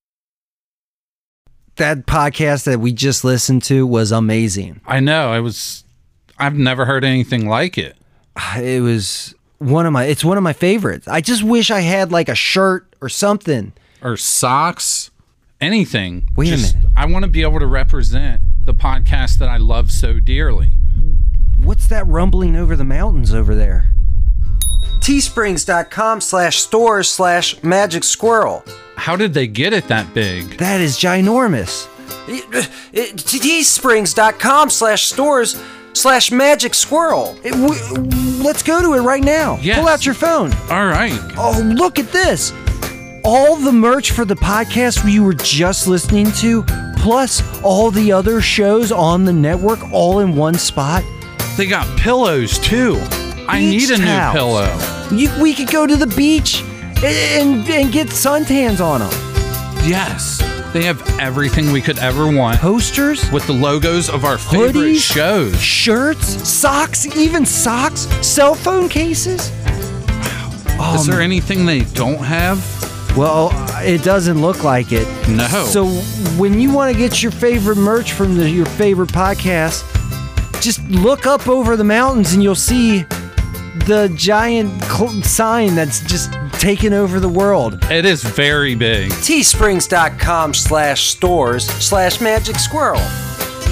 That podcast that we just listened to was amazing. I know. I was. I've never heard anything like it. It was one of my. It's one of my favorites. I just wish I had like a shirt or something. Or socks, anything. Wait a minute. I want to be able to represent the podcast that I love so dearly. What's that rumbling over the mountains over there? Teesprings.com slash stores slash magic squirrel. How did they get it that big? That is ginormous. Teesprings.com slash stores slash magic squirrel. It- w- let's go to it right now. Yes. Pull out your phone. All right. Oh, look at this. All the merch for the podcast you were just listening to, plus all the other shows on the network, all in one spot. They got pillows too. I need a new pillow. You, we could go to the beach and, and, get suntans on them. Yes. They have everything we could ever want Posters, with the logos of our favorite Hoodies? shows. shirts, socks, even socks, cell phone cases. Is um, there anything they don't have? Well, uh, it doesn't look like it. No. So when you want to get your favorite merch from the, your favorite podcast, just look up over the mountains and you'll see the giant cl- sign that's just taken over the world. It is very big. Teesprings.com slash stores slash magic squirrel.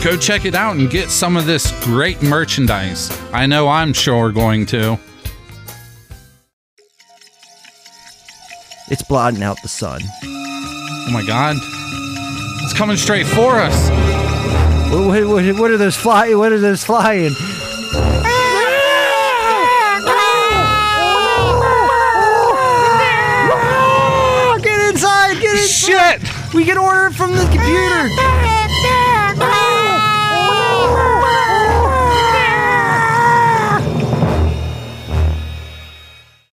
Go check it out and get some of this great merchandise. I know I'm sure going to. It's blotting out the sun. Oh my god. It's coming straight for us. What, what, what, are those fly? What are those flying? Get inside! Shit! We can order it from the computer.